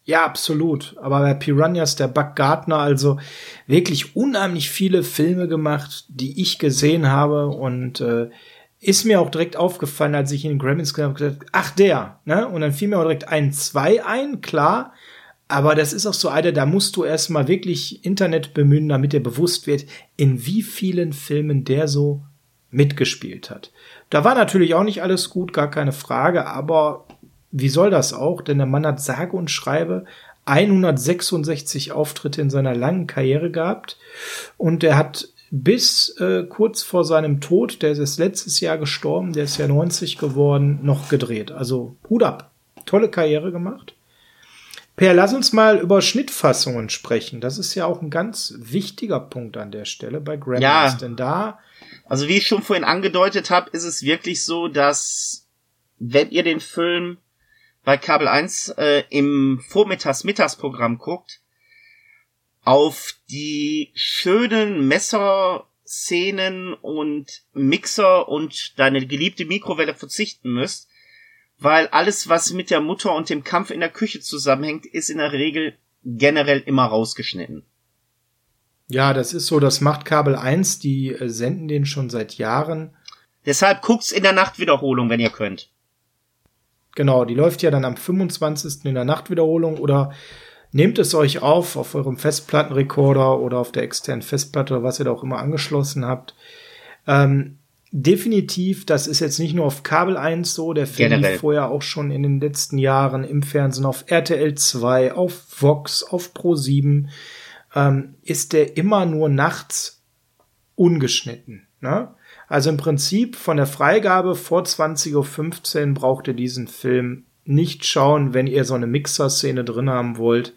Ja, absolut. Aber bei Piranhas, der Buck Gardner, also wirklich unheimlich viele Filme gemacht, die ich gesehen habe und äh, ist mir auch direkt aufgefallen, als ich in den Grammys gesagt habe, ach der, ne? Und dann fiel mir auch direkt ein, zwei ein, klar. Aber das ist auch so einer, da musst du erstmal wirklich Internet bemühen, damit dir bewusst wird, in wie vielen Filmen der so mitgespielt hat. Da war natürlich auch nicht alles gut, gar keine Frage, aber wie soll das auch? Denn der Mann hat sage und schreibe 166 Auftritte in seiner langen Karriere gehabt und er hat bis äh, kurz vor seinem Tod, der ist letztes Jahr gestorben, der ist ja 90 geworden, noch gedreht. Also Hut ab. Tolle Karriere gemacht. Per, lass uns mal über Schnittfassungen sprechen. Das ist ja auch ein ganz wichtiger Punkt an der Stelle bei Gremlins, ja. denn da also wie ich schon vorhin angedeutet habe, ist es wirklich so, dass wenn ihr den Film bei Kabel 1 äh, im Vormittags-Mittagsprogramm guckt, auf die schönen Messerszenen und Mixer und deine geliebte Mikrowelle verzichten müsst, weil alles, was mit der Mutter und dem Kampf in der Küche zusammenhängt, ist in der Regel generell immer rausgeschnitten. Ja, das ist so, das macht Kabel 1, die äh, senden den schon seit Jahren. Deshalb guckt's in der Nachtwiederholung, wenn ihr könnt. Genau, die läuft ja dann am 25. in der Nachtwiederholung oder nehmt es euch auf auf eurem Festplattenrekorder oder auf der externen Festplatte oder was ihr da auch immer angeschlossen habt. Ähm, definitiv, das ist jetzt nicht nur auf Kabel 1 so, der Film lief vorher auch schon in den letzten Jahren im Fernsehen auf RTL 2, auf Vox, auf Pro 7, ähm, ist der immer nur nachts ungeschnitten. Ne? Also im Prinzip von der Freigabe vor 20.15 Uhr braucht ihr diesen Film nicht schauen, wenn ihr so eine Mixer-Szene drin haben wollt,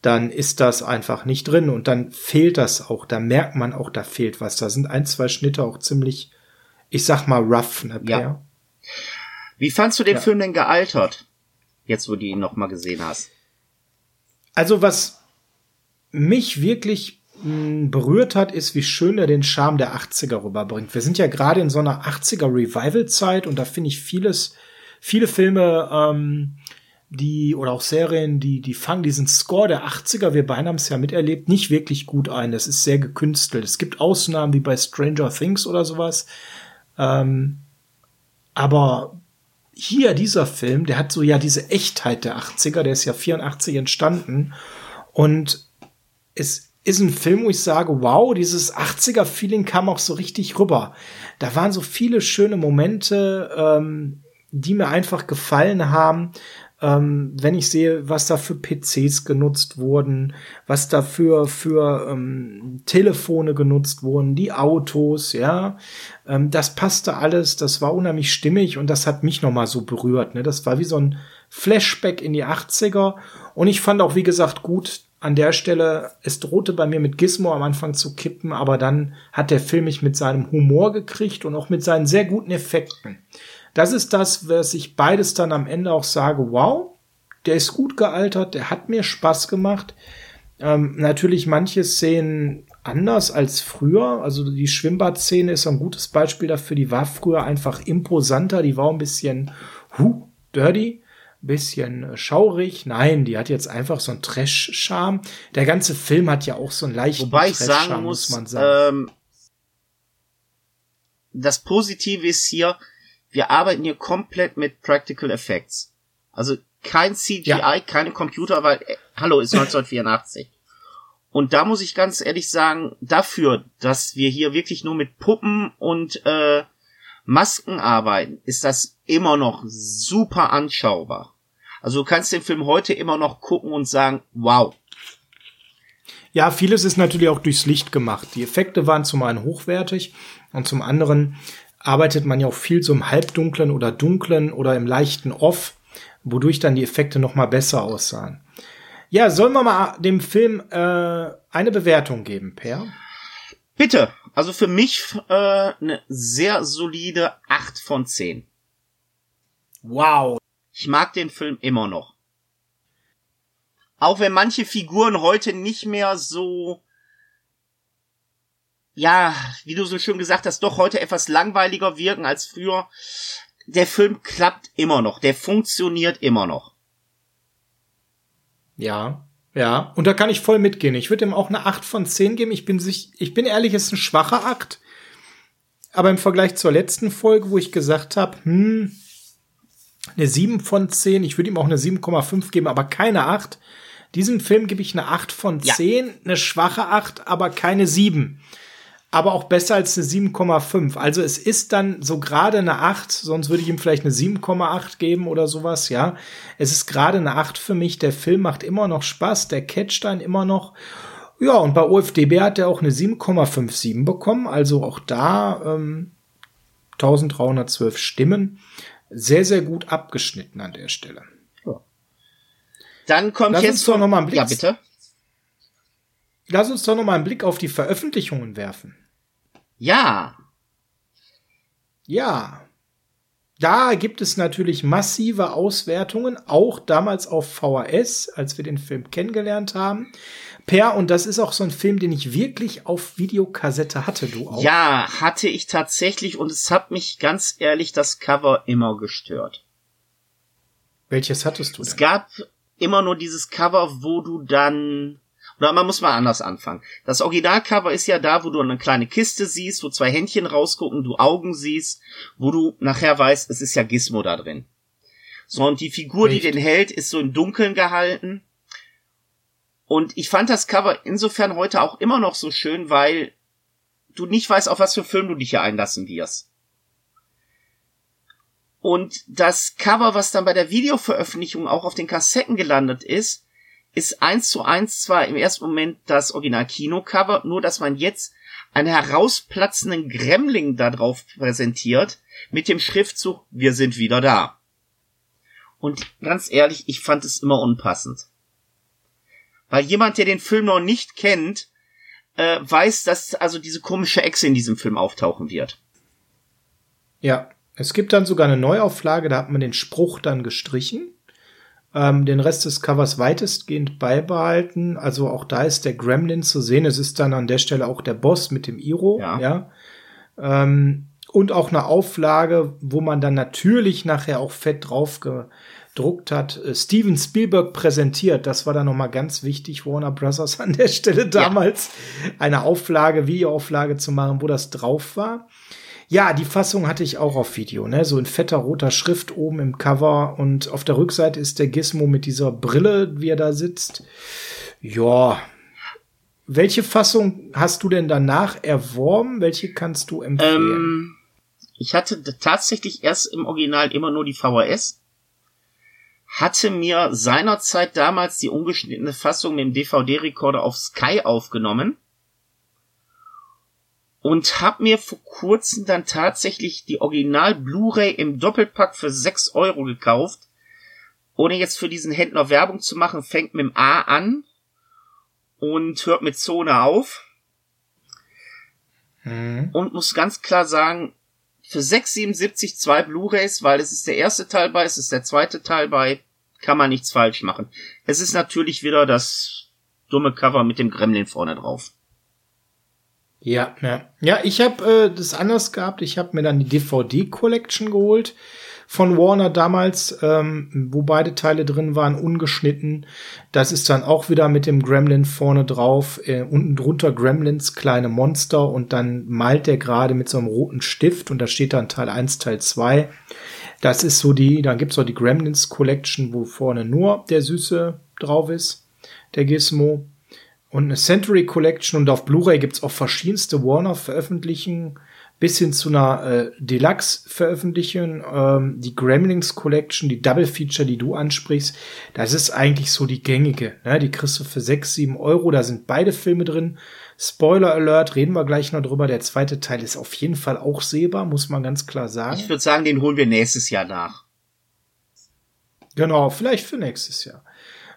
dann ist das einfach nicht drin und dann fehlt das auch. Da merkt man auch, da fehlt was. Da sind ein, zwei Schnitte auch ziemlich, ich sag mal, rough, ne, Ja. Wie fandst du den ja. Film denn gealtert? Jetzt, wo du ihn noch mal gesehen hast. Also was mich wirklich berührt hat, ist, wie schön er den Charme der 80er rüberbringt. Wir sind ja gerade in so einer 80er Revival-Zeit und da finde ich vieles, viele Filme, ähm, die, oder auch Serien, die, die fangen diesen Score der 80er, wir beide haben es ja miterlebt, nicht wirklich gut ein. Das ist sehr gekünstelt. Es gibt Ausnahmen wie bei Stranger Things oder sowas. Ähm, aber hier, dieser Film, der hat so ja diese Echtheit der 80er, der ist ja 84 entstanden. Und es ist ein Film, wo ich sage, wow, dieses 80er-Feeling kam auch so richtig rüber. Da waren so viele schöne Momente, ähm, die mir einfach gefallen haben. Ähm, wenn ich sehe, was da für PCs genutzt wurden, was da für, für ähm, Telefone genutzt wurden, die Autos, ja, ähm, das passte alles, das war unheimlich stimmig und das hat mich nochmal so berührt. Ne? Das war wie so ein Flashback in die 80er und ich fand auch, wie gesagt, gut, an der Stelle, es drohte bei mir mit Gizmo am Anfang zu kippen, aber dann hat der Film mich mit seinem Humor gekriegt und auch mit seinen sehr guten Effekten. Das ist das, was ich beides dann am Ende auch sage, wow, der ist gut gealtert, der hat mir Spaß gemacht. Ähm, natürlich manche Szenen anders als früher. Also die Schwimmbadszene ist ein gutes Beispiel dafür. Die war früher einfach imposanter. Die war ein bisschen hu, dirty, bisschen äh, schaurig. Nein, die hat jetzt einfach so einen Trash-Charme. Der ganze Film hat ja auch so einen leichten Wobei ich sagen muss, muss man sagen. Ähm, das Positive ist hier, wir arbeiten hier komplett mit Practical Effects. Also kein CGI, ja. keine Computer, weil, äh, hallo, ist 1984. Und da muss ich ganz ehrlich sagen, dafür, dass wir hier wirklich nur mit Puppen und äh, Masken arbeiten, ist das immer noch super anschaubar. Also du kannst den Film heute immer noch gucken und sagen, wow. Ja, vieles ist natürlich auch durchs Licht gemacht. Die Effekte waren zum einen hochwertig und zum anderen arbeitet man ja auch viel so im Halbdunklen oder Dunklen oder im leichten Off, wodurch dann die Effekte noch mal besser aussahen. Ja, sollen wir mal dem Film äh, eine Bewertung geben, Per? Bitte. Also für mich äh, eine sehr solide 8 von 10. Wow. Ich mag den Film immer noch. Auch wenn manche Figuren heute nicht mehr so, ja, wie du so schön gesagt hast, doch heute etwas langweiliger wirken als früher. Der Film klappt immer noch. Der funktioniert immer noch. Ja, ja. Und da kann ich voll mitgehen. Ich würde ihm auch eine 8 von 10 geben. Ich bin sich, ich bin ehrlich, es ist ein schwacher Akt. Aber im Vergleich zur letzten Folge, wo ich gesagt habe, hm, eine 7 von 10, ich würde ihm auch eine 7,5 geben, aber keine 8. Diesem Film gebe ich eine 8 von 10, ja. eine schwache 8, aber keine 7 aber auch besser als eine 7,5. Also es ist dann so gerade eine 8, sonst würde ich ihm vielleicht eine 7,8 geben oder sowas, ja. Es ist gerade eine 8 für mich. Der Film macht immer noch Spaß, der catcht dann immer noch. Ja, und bei OFDB hat er auch eine 7,57 bekommen, also auch da ähm, 1312 Stimmen. Sehr, sehr gut abgeschnitten an der Stelle. Ja. Dann kommt Lass jetzt doch noch mal einen Blick. Ja, bitte. Lass uns doch noch mal einen Blick auf die Veröffentlichungen werfen. Ja. Ja. Da gibt es natürlich massive Auswertungen, auch damals auf VHS, als wir den Film kennengelernt haben. Per, und das ist auch so ein Film, den ich wirklich auf Videokassette hatte, du auch. Ja, hatte ich tatsächlich und es hat mich ganz ehrlich das Cover immer gestört. Welches hattest du denn? Es gab immer nur dieses Cover, wo du dann oder man muss mal anders anfangen. Das Originalcover ist ja da, wo du eine kleine Kiste siehst, wo zwei Händchen rausgucken, du Augen siehst, wo du nachher weißt, es ist ja Gizmo da drin. So, und die Figur, Echt? die den hält, ist so im Dunkeln gehalten. Und ich fand das Cover insofern heute auch immer noch so schön, weil du nicht weißt, auf was für Film du dich hier einlassen wirst. Und das Cover, was dann bei der Videoveröffentlichung auch auf den Kassetten gelandet ist, ist eins zu eins zwar im ersten Moment das Original-Kino-Cover, nur dass man jetzt einen herausplatzenden Gremling da drauf präsentiert mit dem Schriftzug Wir sind wieder da. Und ganz ehrlich, ich fand es immer unpassend. Weil jemand, der den Film noch nicht kennt, äh, weiß, dass also diese komische Echse in diesem Film auftauchen wird. Ja, es gibt dann sogar eine Neuauflage, da hat man den Spruch dann gestrichen ähm, den Rest des Covers weitestgehend beibehalten. Also auch da ist der Gremlin zu sehen. Es ist dann an der Stelle auch der Boss mit dem Iro. Ja. ja. Ähm, und auch eine Auflage, wo man dann natürlich nachher auch fett drauf gedruckt hat. Äh, Steven Spielberg präsentiert, das war dann nochmal ganz wichtig, Warner Brothers an der Stelle damals, ja. eine Auflage, Videoauflage zu machen, wo das drauf war. Ja, die Fassung hatte ich auch auf Video, ne? So in fetter roter Schrift oben im Cover und auf der Rückseite ist der Gizmo mit dieser Brille, wie er da sitzt. Ja. Welche Fassung hast du denn danach erworben? Welche kannst du empfehlen? Ähm, ich hatte tatsächlich erst im Original immer nur die VHS. Hatte mir seinerzeit damals die ungeschnittene Fassung mit dem DVD-Rekorder auf Sky aufgenommen und hab mir vor kurzem dann tatsächlich die Original Blu-ray im Doppelpack für 6 Euro gekauft. Ohne jetzt für diesen Händler Werbung zu machen, fängt mit dem A an und hört mit Zone auf. Mhm. Und muss ganz klar sagen, für 6,77 zwei Blu-rays, weil es ist der erste Teil bei, es ist der zweite Teil bei, kann man nichts falsch machen. Es ist natürlich wieder das dumme Cover mit dem Gremlin vorne drauf. Ja, ja. Ja, ich habe äh, das anders gehabt. Ich habe mir dann die DVD-Collection geholt von Warner damals, ähm, wo beide Teile drin waren, ungeschnitten. Das ist dann auch wieder mit dem Gremlin vorne drauf, äh, unten drunter Gremlins, kleine Monster und dann malt der gerade mit so einem roten Stift und da steht dann Teil 1, Teil 2. Das ist so die, dann gibt's auch die Gremlins Collection, wo vorne nur der Süße drauf ist, der Gizmo. Und eine Century Collection und auf Blu-ray gibt's auch verschiedenste Warner-Veröffentlichungen bis hin zu einer äh, Deluxe-Veröffentlichung, ähm, die Gremlings Collection, die Double Feature, die du ansprichst, das ist eigentlich so die gängige. Ne? Die kriegst du für sechs, sieben Euro, da sind beide Filme drin. Spoiler Alert, reden wir gleich noch drüber. Der zweite Teil ist auf jeden Fall auch sehbar, muss man ganz klar sagen. Ich würde sagen, den holen wir nächstes Jahr nach. Genau, vielleicht für nächstes Jahr.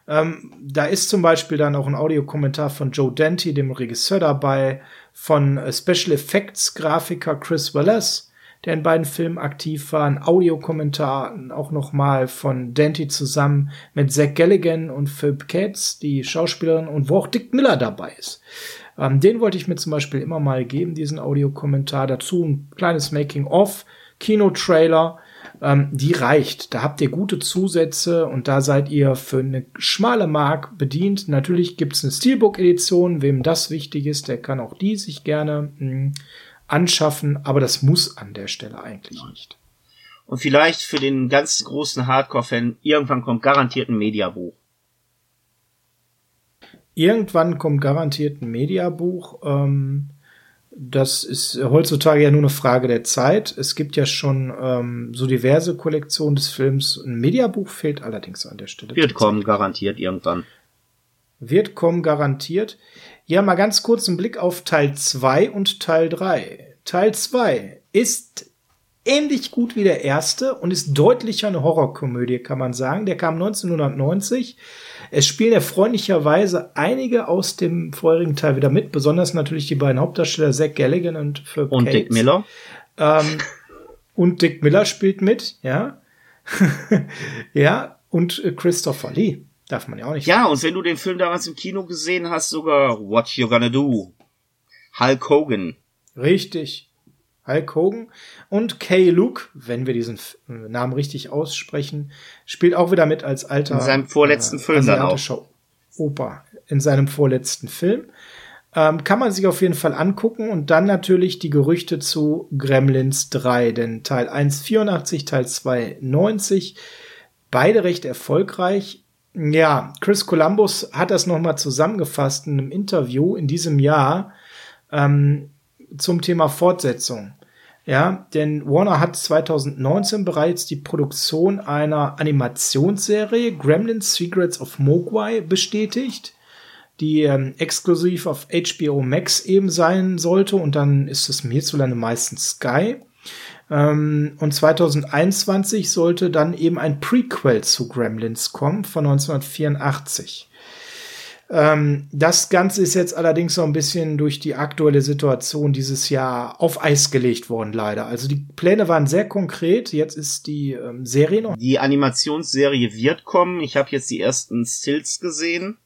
Ähm, da ist zum Beispiel dann auch ein Audiokommentar von Joe Dante, dem Regisseur dabei, von äh, Special Effects Grafiker Chris Wallace, der in beiden Filmen aktiv war, ein Audiokommentar auch nochmal von Dante zusammen mit Zach Galligan und Philip Katz, die Schauspielerin, und wo auch Dick Miller dabei ist. Ähm, den wollte ich mir zum Beispiel immer mal geben, diesen Audiokommentar. Dazu ein kleines Making-of, Kinotrailer, ähm, die reicht. Da habt ihr gute Zusätze und da seid ihr für eine schmale Mark bedient. Natürlich gibt's eine Steelbook-Edition. Wem das wichtig ist, der kann auch die sich gerne mh, hm, anschaffen, aber das muss an der Stelle eigentlich nicht. Und vielleicht für den ganz großen Hardcore-Fan, irgendwann kommt garantiert ein Mediabuch. Irgendwann kommt garantiert ein Mediabuch. Ähm, das ist heutzutage ja nur eine Frage der Zeit. Es gibt ja schon ähm, so diverse Kollektionen des Films. Ein Mediabuch fehlt allerdings an der Stelle. Wird kommen, garantiert irgendwann. Wird kommen, garantiert. Ja, mal ganz kurz einen Blick auf Teil 2 und Teil 3. Teil 2 ist ähnlich gut wie der erste und ist deutlicher eine Horrorkomödie, kann man sagen. Der kam 1990 es spielen erfreulicherweise einige aus dem vorherigen Teil wieder mit, besonders natürlich die beiden Hauptdarsteller Zach Galligan und Philip Und Cates. Dick Miller. Ähm, und Dick Miller spielt mit, ja. [LAUGHS] ja, und Christopher Lee. Darf man ja auch nicht. Ja, und wenn du den Film damals im Kino gesehen hast, sogar What You Gonna Do. Hulk Hogan. Richtig. Hulk Hogan. Und Kay Luke, wenn wir diesen äh, Namen richtig aussprechen, spielt auch wieder mit als alter. In seinem vorletzten äh, Film dann auch. Opa. In seinem vorletzten Film. Ähm, kann man sich auf jeden Fall angucken und dann natürlich die Gerüchte zu Gremlins 3, denn Teil 1 84, Teil 2 90. Beide recht erfolgreich. Ja, Chris Columbus hat das nochmal zusammengefasst in einem Interview in diesem Jahr ähm, zum Thema Fortsetzung. Ja, denn Warner hat 2019 bereits die Produktion einer Animationsserie Gremlins Secrets of Mogwai bestätigt, die ähm, exklusiv auf HBO Max eben sein sollte und dann ist es hierzulande meistens Sky. Ähm, und 2021 sollte dann eben ein Prequel zu Gremlins kommen von 1984. Ähm, das Ganze ist jetzt allerdings so ein bisschen durch die aktuelle Situation dieses Jahr auf Eis gelegt worden, leider. Also die Pläne waren sehr konkret. Jetzt ist die ähm, Serie noch. Die Animationsserie wird kommen. Ich habe jetzt die ersten Stills gesehen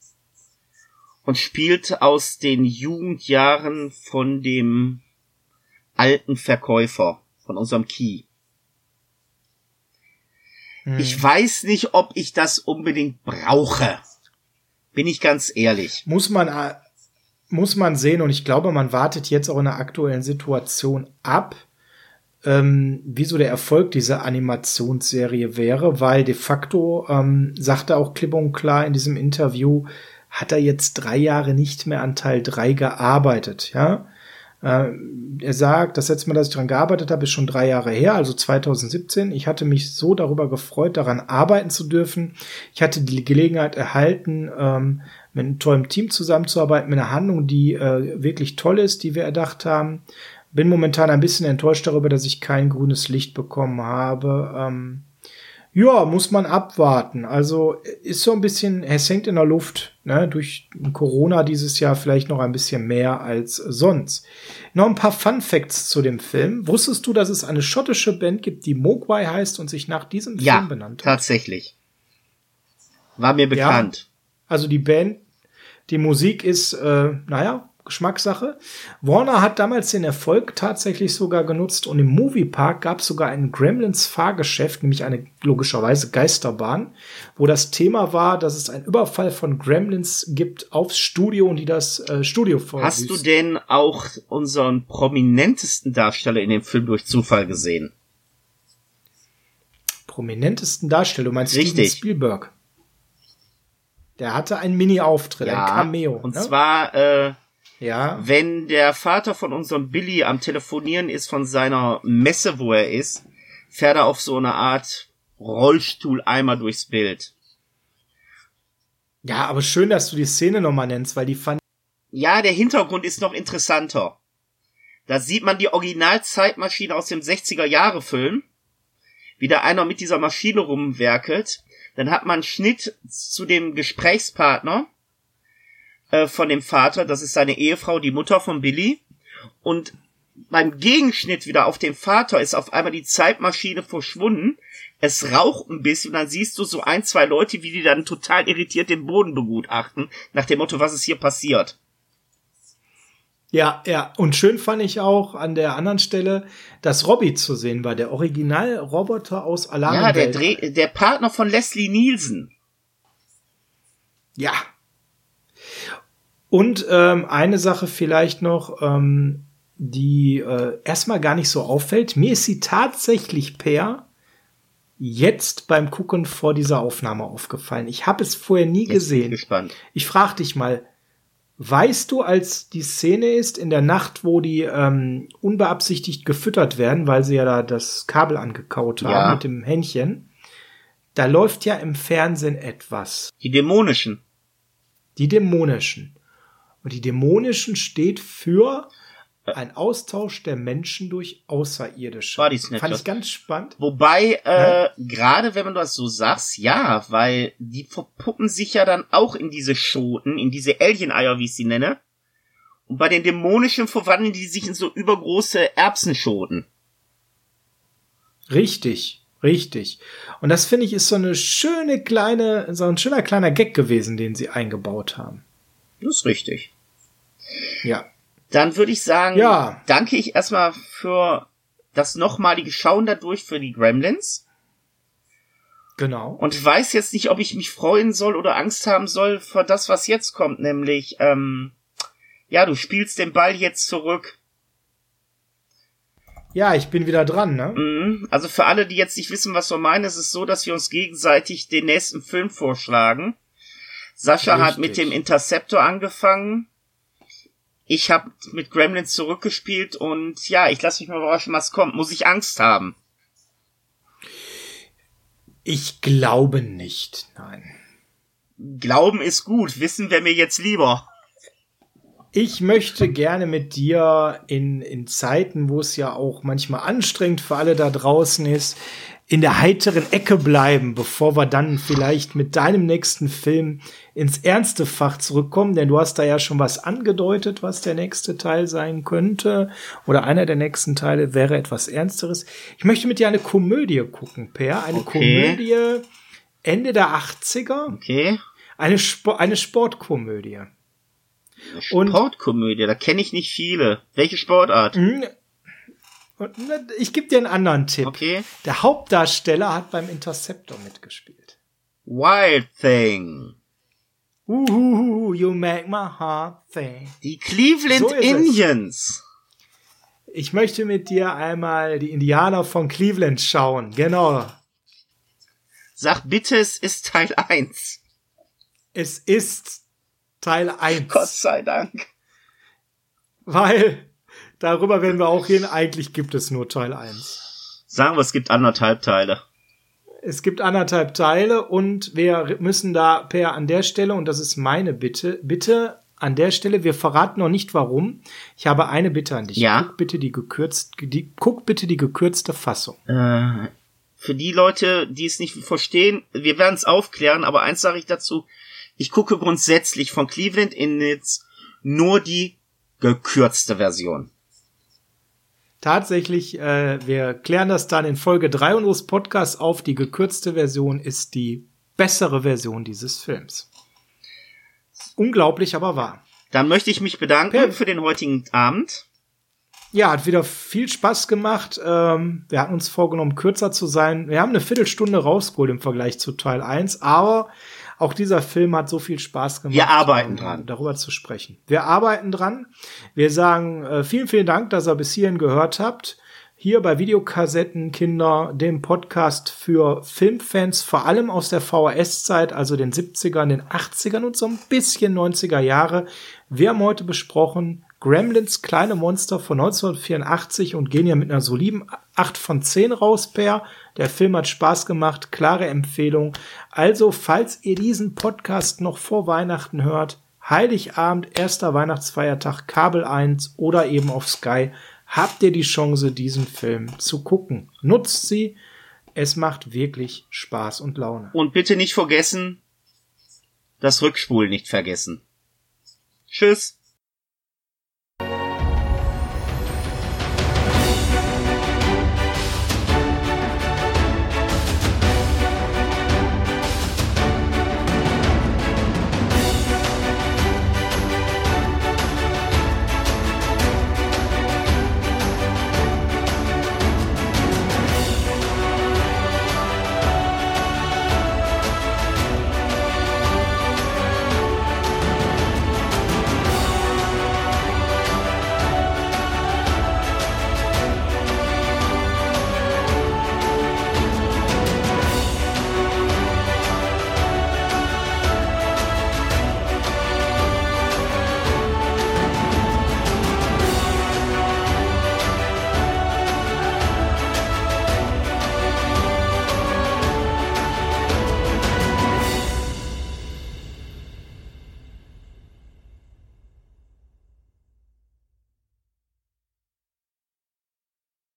und spielt aus den Jugendjahren von dem alten Verkäufer von unserem Key. Hm. Ich weiß nicht, ob ich das unbedingt brauche. Bin ich ganz ehrlich. Muss man, äh, muss man sehen und ich glaube, man wartet jetzt auch in der aktuellen Situation ab, ähm, wie so der Erfolg dieser Animationsserie wäre, weil de facto ähm, sagte auch klipp und klar in diesem Interview, hat er jetzt drei Jahre nicht mehr an Teil drei gearbeitet, ja. Äh, er sagt, das letzte Mal, dass ich daran gearbeitet habe, ist schon drei Jahre her, also 2017. Ich hatte mich so darüber gefreut, daran arbeiten zu dürfen. Ich hatte die Gelegenheit erhalten, ähm, mit einem tollen Team zusammenzuarbeiten, mit einer Handlung, die äh, wirklich toll ist, die wir erdacht haben. Bin momentan ein bisschen enttäuscht darüber, dass ich kein grünes Licht bekommen habe. Ähm, ja, muss man abwarten. Also ist so ein bisschen, es hängt in der Luft. Ne? Durch Corona dieses Jahr vielleicht noch ein bisschen mehr als sonst. Noch ein paar Fun Facts zu dem Film. Wusstest du, dass es eine schottische Band gibt, die Mogwai heißt und sich nach diesem ja, Film benannt hat? tatsächlich. War mir bekannt. Ja, also die Band, die Musik ist, äh, naja, Geschmackssache. Warner hat damals den Erfolg tatsächlich sogar genutzt und im Moviepark gab es sogar ein Gremlins Fahrgeschäft, nämlich eine logischerweise Geisterbahn, wo das Thema war, dass es einen Überfall von Gremlins gibt aufs Studio und die das äh, Studio Hast du denn auch unseren prominentesten Darsteller in dem Film durch Zufall gesehen? Prominentesten Darsteller, du meinst Richtig. Steven Spielberg? Der hatte einen Mini-Auftritt, Ja, ein Cameo. und ne? zwar äh, ja, wenn der Vater von unserem Billy am Telefonieren ist von seiner Messe, wo er ist, fährt er auf so eine Art Rollstuhleimer durchs Bild. ja, aber schön, dass du die Szene nochmal nennst, weil die fand Ja, der Hintergrund ist noch interessanter. Da sieht man die Originalzeitmaschine aus dem 60er Jahre Film, wie da einer mit dieser Maschine rumwerkelt. Dann hat man einen Schnitt zu dem Gesprächspartner äh, von dem Vater, das ist seine Ehefrau, die Mutter von Billy. Und beim Gegenschnitt wieder auf den Vater ist auf einmal die Zeitmaschine verschwunden. Es raucht ein bisschen und dann siehst du so ein, zwei Leute, wie die dann total irritiert den Boden begutachten, nach dem Motto, was ist hier passiert. Ja, ja. Und schön fand ich auch an der anderen Stelle, dass Robbie zu sehen war, der Originalroboter aus Alarm. Ja, der. Dreh, der Partner von Leslie Nielsen. Ja. Und ähm, eine Sache vielleicht noch, ähm, die äh, erstmal gar nicht so auffällt. Mir ist sie tatsächlich per jetzt beim Gucken vor dieser Aufnahme aufgefallen. Ich habe es vorher nie Jetzt bin ich gesehen. gespannt. Ich frage dich mal, weißt du, als die Szene ist in der Nacht, wo die ähm, unbeabsichtigt gefüttert werden, weil sie ja da das Kabel angekaut haben Ja. mit dem Händchen, da läuft ja im Fernsehen etwas. Die dämonischen. Die dämonischen. Und die dämonischen steht für ein Austausch der Menschen durch Außerirdische. Body Snatchers. Fand ich ganz spannend. Wobei, äh, gerade wenn man das so sagst, ja, weil die verpuppen sich ja dann auch in diese Schoten, in diese Alien-Eier, wie ich sie nenne. Und bei den dämonischen verwandeln die sich in so übergroße Erbsenschoten. Richtig, richtig. Und das finde ich ist so eine schöne kleine, so ein schöner kleiner Gag gewesen, den sie eingebaut haben. Das ist richtig. Ja. Dann würde ich sagen, Ja. danke ich erstmal für das nochmalige Schauen dadurch für die Gremlins. Genau. Und weiß jetzt nicht, ob ich mich freuen soll oder Angst haben soll vor das, was jetzt kommt, nämlich, ähm, ja, du spielst den Ball jetzt zurück. Ja, ich bin wieder dran, ne? Mhm. Also für alle, die jetzt nicht wissen, was wir meinen, ist es so, dass wir uns gegenseitig den nächsten Film vorschlagen. Sascha hat Richtig. mit dem Interceptor angefangen. Ich habe mit Gremlins zurückgespielt und ja, ich lasse mich mal überraschen, was kommt. Muss ich Angst haben? Ich glaube nicht, nein. Glauben ist gut, wissen wäre mir jetzt lieber. Ich möchte gerne mit dir in, in Zeiten, wo es ja auch manchmal anstrengend für alle da draußen ist, in der heiteren Ecke bleiben, bevor wir dann vielleicht mit deinem nächsten Film ins ernste Fach zurückkommen, denn du hast da ja schon was angedeutet, was der nächste Teil sein könnte oder einer der nächsten Teile wäre etwas ernsteres. Ich möchte mit dir eine Komödie gucken, Per, eine Okay. Komödie Ende der 80er, Okay. eine, Spo eine Sportkomödie. Sportkomödie, da kenne ich nicht viele. Welche Sportart? Und ne, ich gebe dir einen anderen Tipp. Okay. Der Hauptdarsteller hat beim Interceptor mitgespielt. Wild Thing. Uhuhu, you make my heart think. Die Cleveland So es. Indians. Ich möchte mit dir einmal die Indianer von Cleveland schauen. Genau. Sag bitte, es ist Teil 1. Es ist Teil 1. Gott sei Dank. Weil darüber werden wir auch reden. Eigentlich gibt es nur Teil 1. Sagen wir, es gibt anderthalb Teile. Es gibt anderthalb Teile und wir müssen da per an der Stelle, und das ist meine Bitte, bitte an der Stelle, wir verraten noch nicht warum. Ich habe eine Bitte an dich. Ja. Guck bitte die gekürzt, die, guck bitte die gekürzte Fassung. Äh, für die Leute, die es nicht verstehen, wir werden es aufklären, aber eins sage ich dazu. Ich gucke grundsätzlich von Cleveland Indians nur die gekürzte Version. Tatsächlich, äh, wir klären das dann in Folge 3 unseres Podcasts auf. Die gekürzte Version ist die bessere Version dieses Films. Unglaublich, aber wahr. Dann möchte ich mich bedanken per für den heutigen Abend. Ja, hat wieder viel Spaß gemacht. Ähm, wir hatten uns vorgenommen, kürzer zu sein. Wir haben eine Viertelstunde rausgeholt im Vergleich zu Teil 1, aber auch dieser Film hat so viel Spaß gemacht. Wir arbeiten dran. Darüber zu sprechen. Wir arbeiten dran. Wir sagen äh, vielen, vielen Dank, dass ihr bis hierhin gehört habt. Hier bei Videokassetten Kinder, dem Podcast für Filmfans, vor allem aus der VHS-Zeit, also den 70ern, den 80ern und so ein bisschen 90er Jahre. Wir haben heute besprochen Gremlins kleine Monster von 1984 und gehen ja mit einer soliden 8 von 10 raus, Per. Der Film hat Spaß gemacht, klare Empfehlung. Also, falls ihr diesen Podcast noch vor Weihnachten hört, Heiligabend, erster Weihnachtsfeiertag, Kabel 1 oder eben auf Sky, habt ihr die Chance, diesen Film zu gucken. Nutzt sie. Es macht wirklich Spaß und Laune. Und bitte nicht vergessen, das Rückspulen nicht vergessen. Tschüss.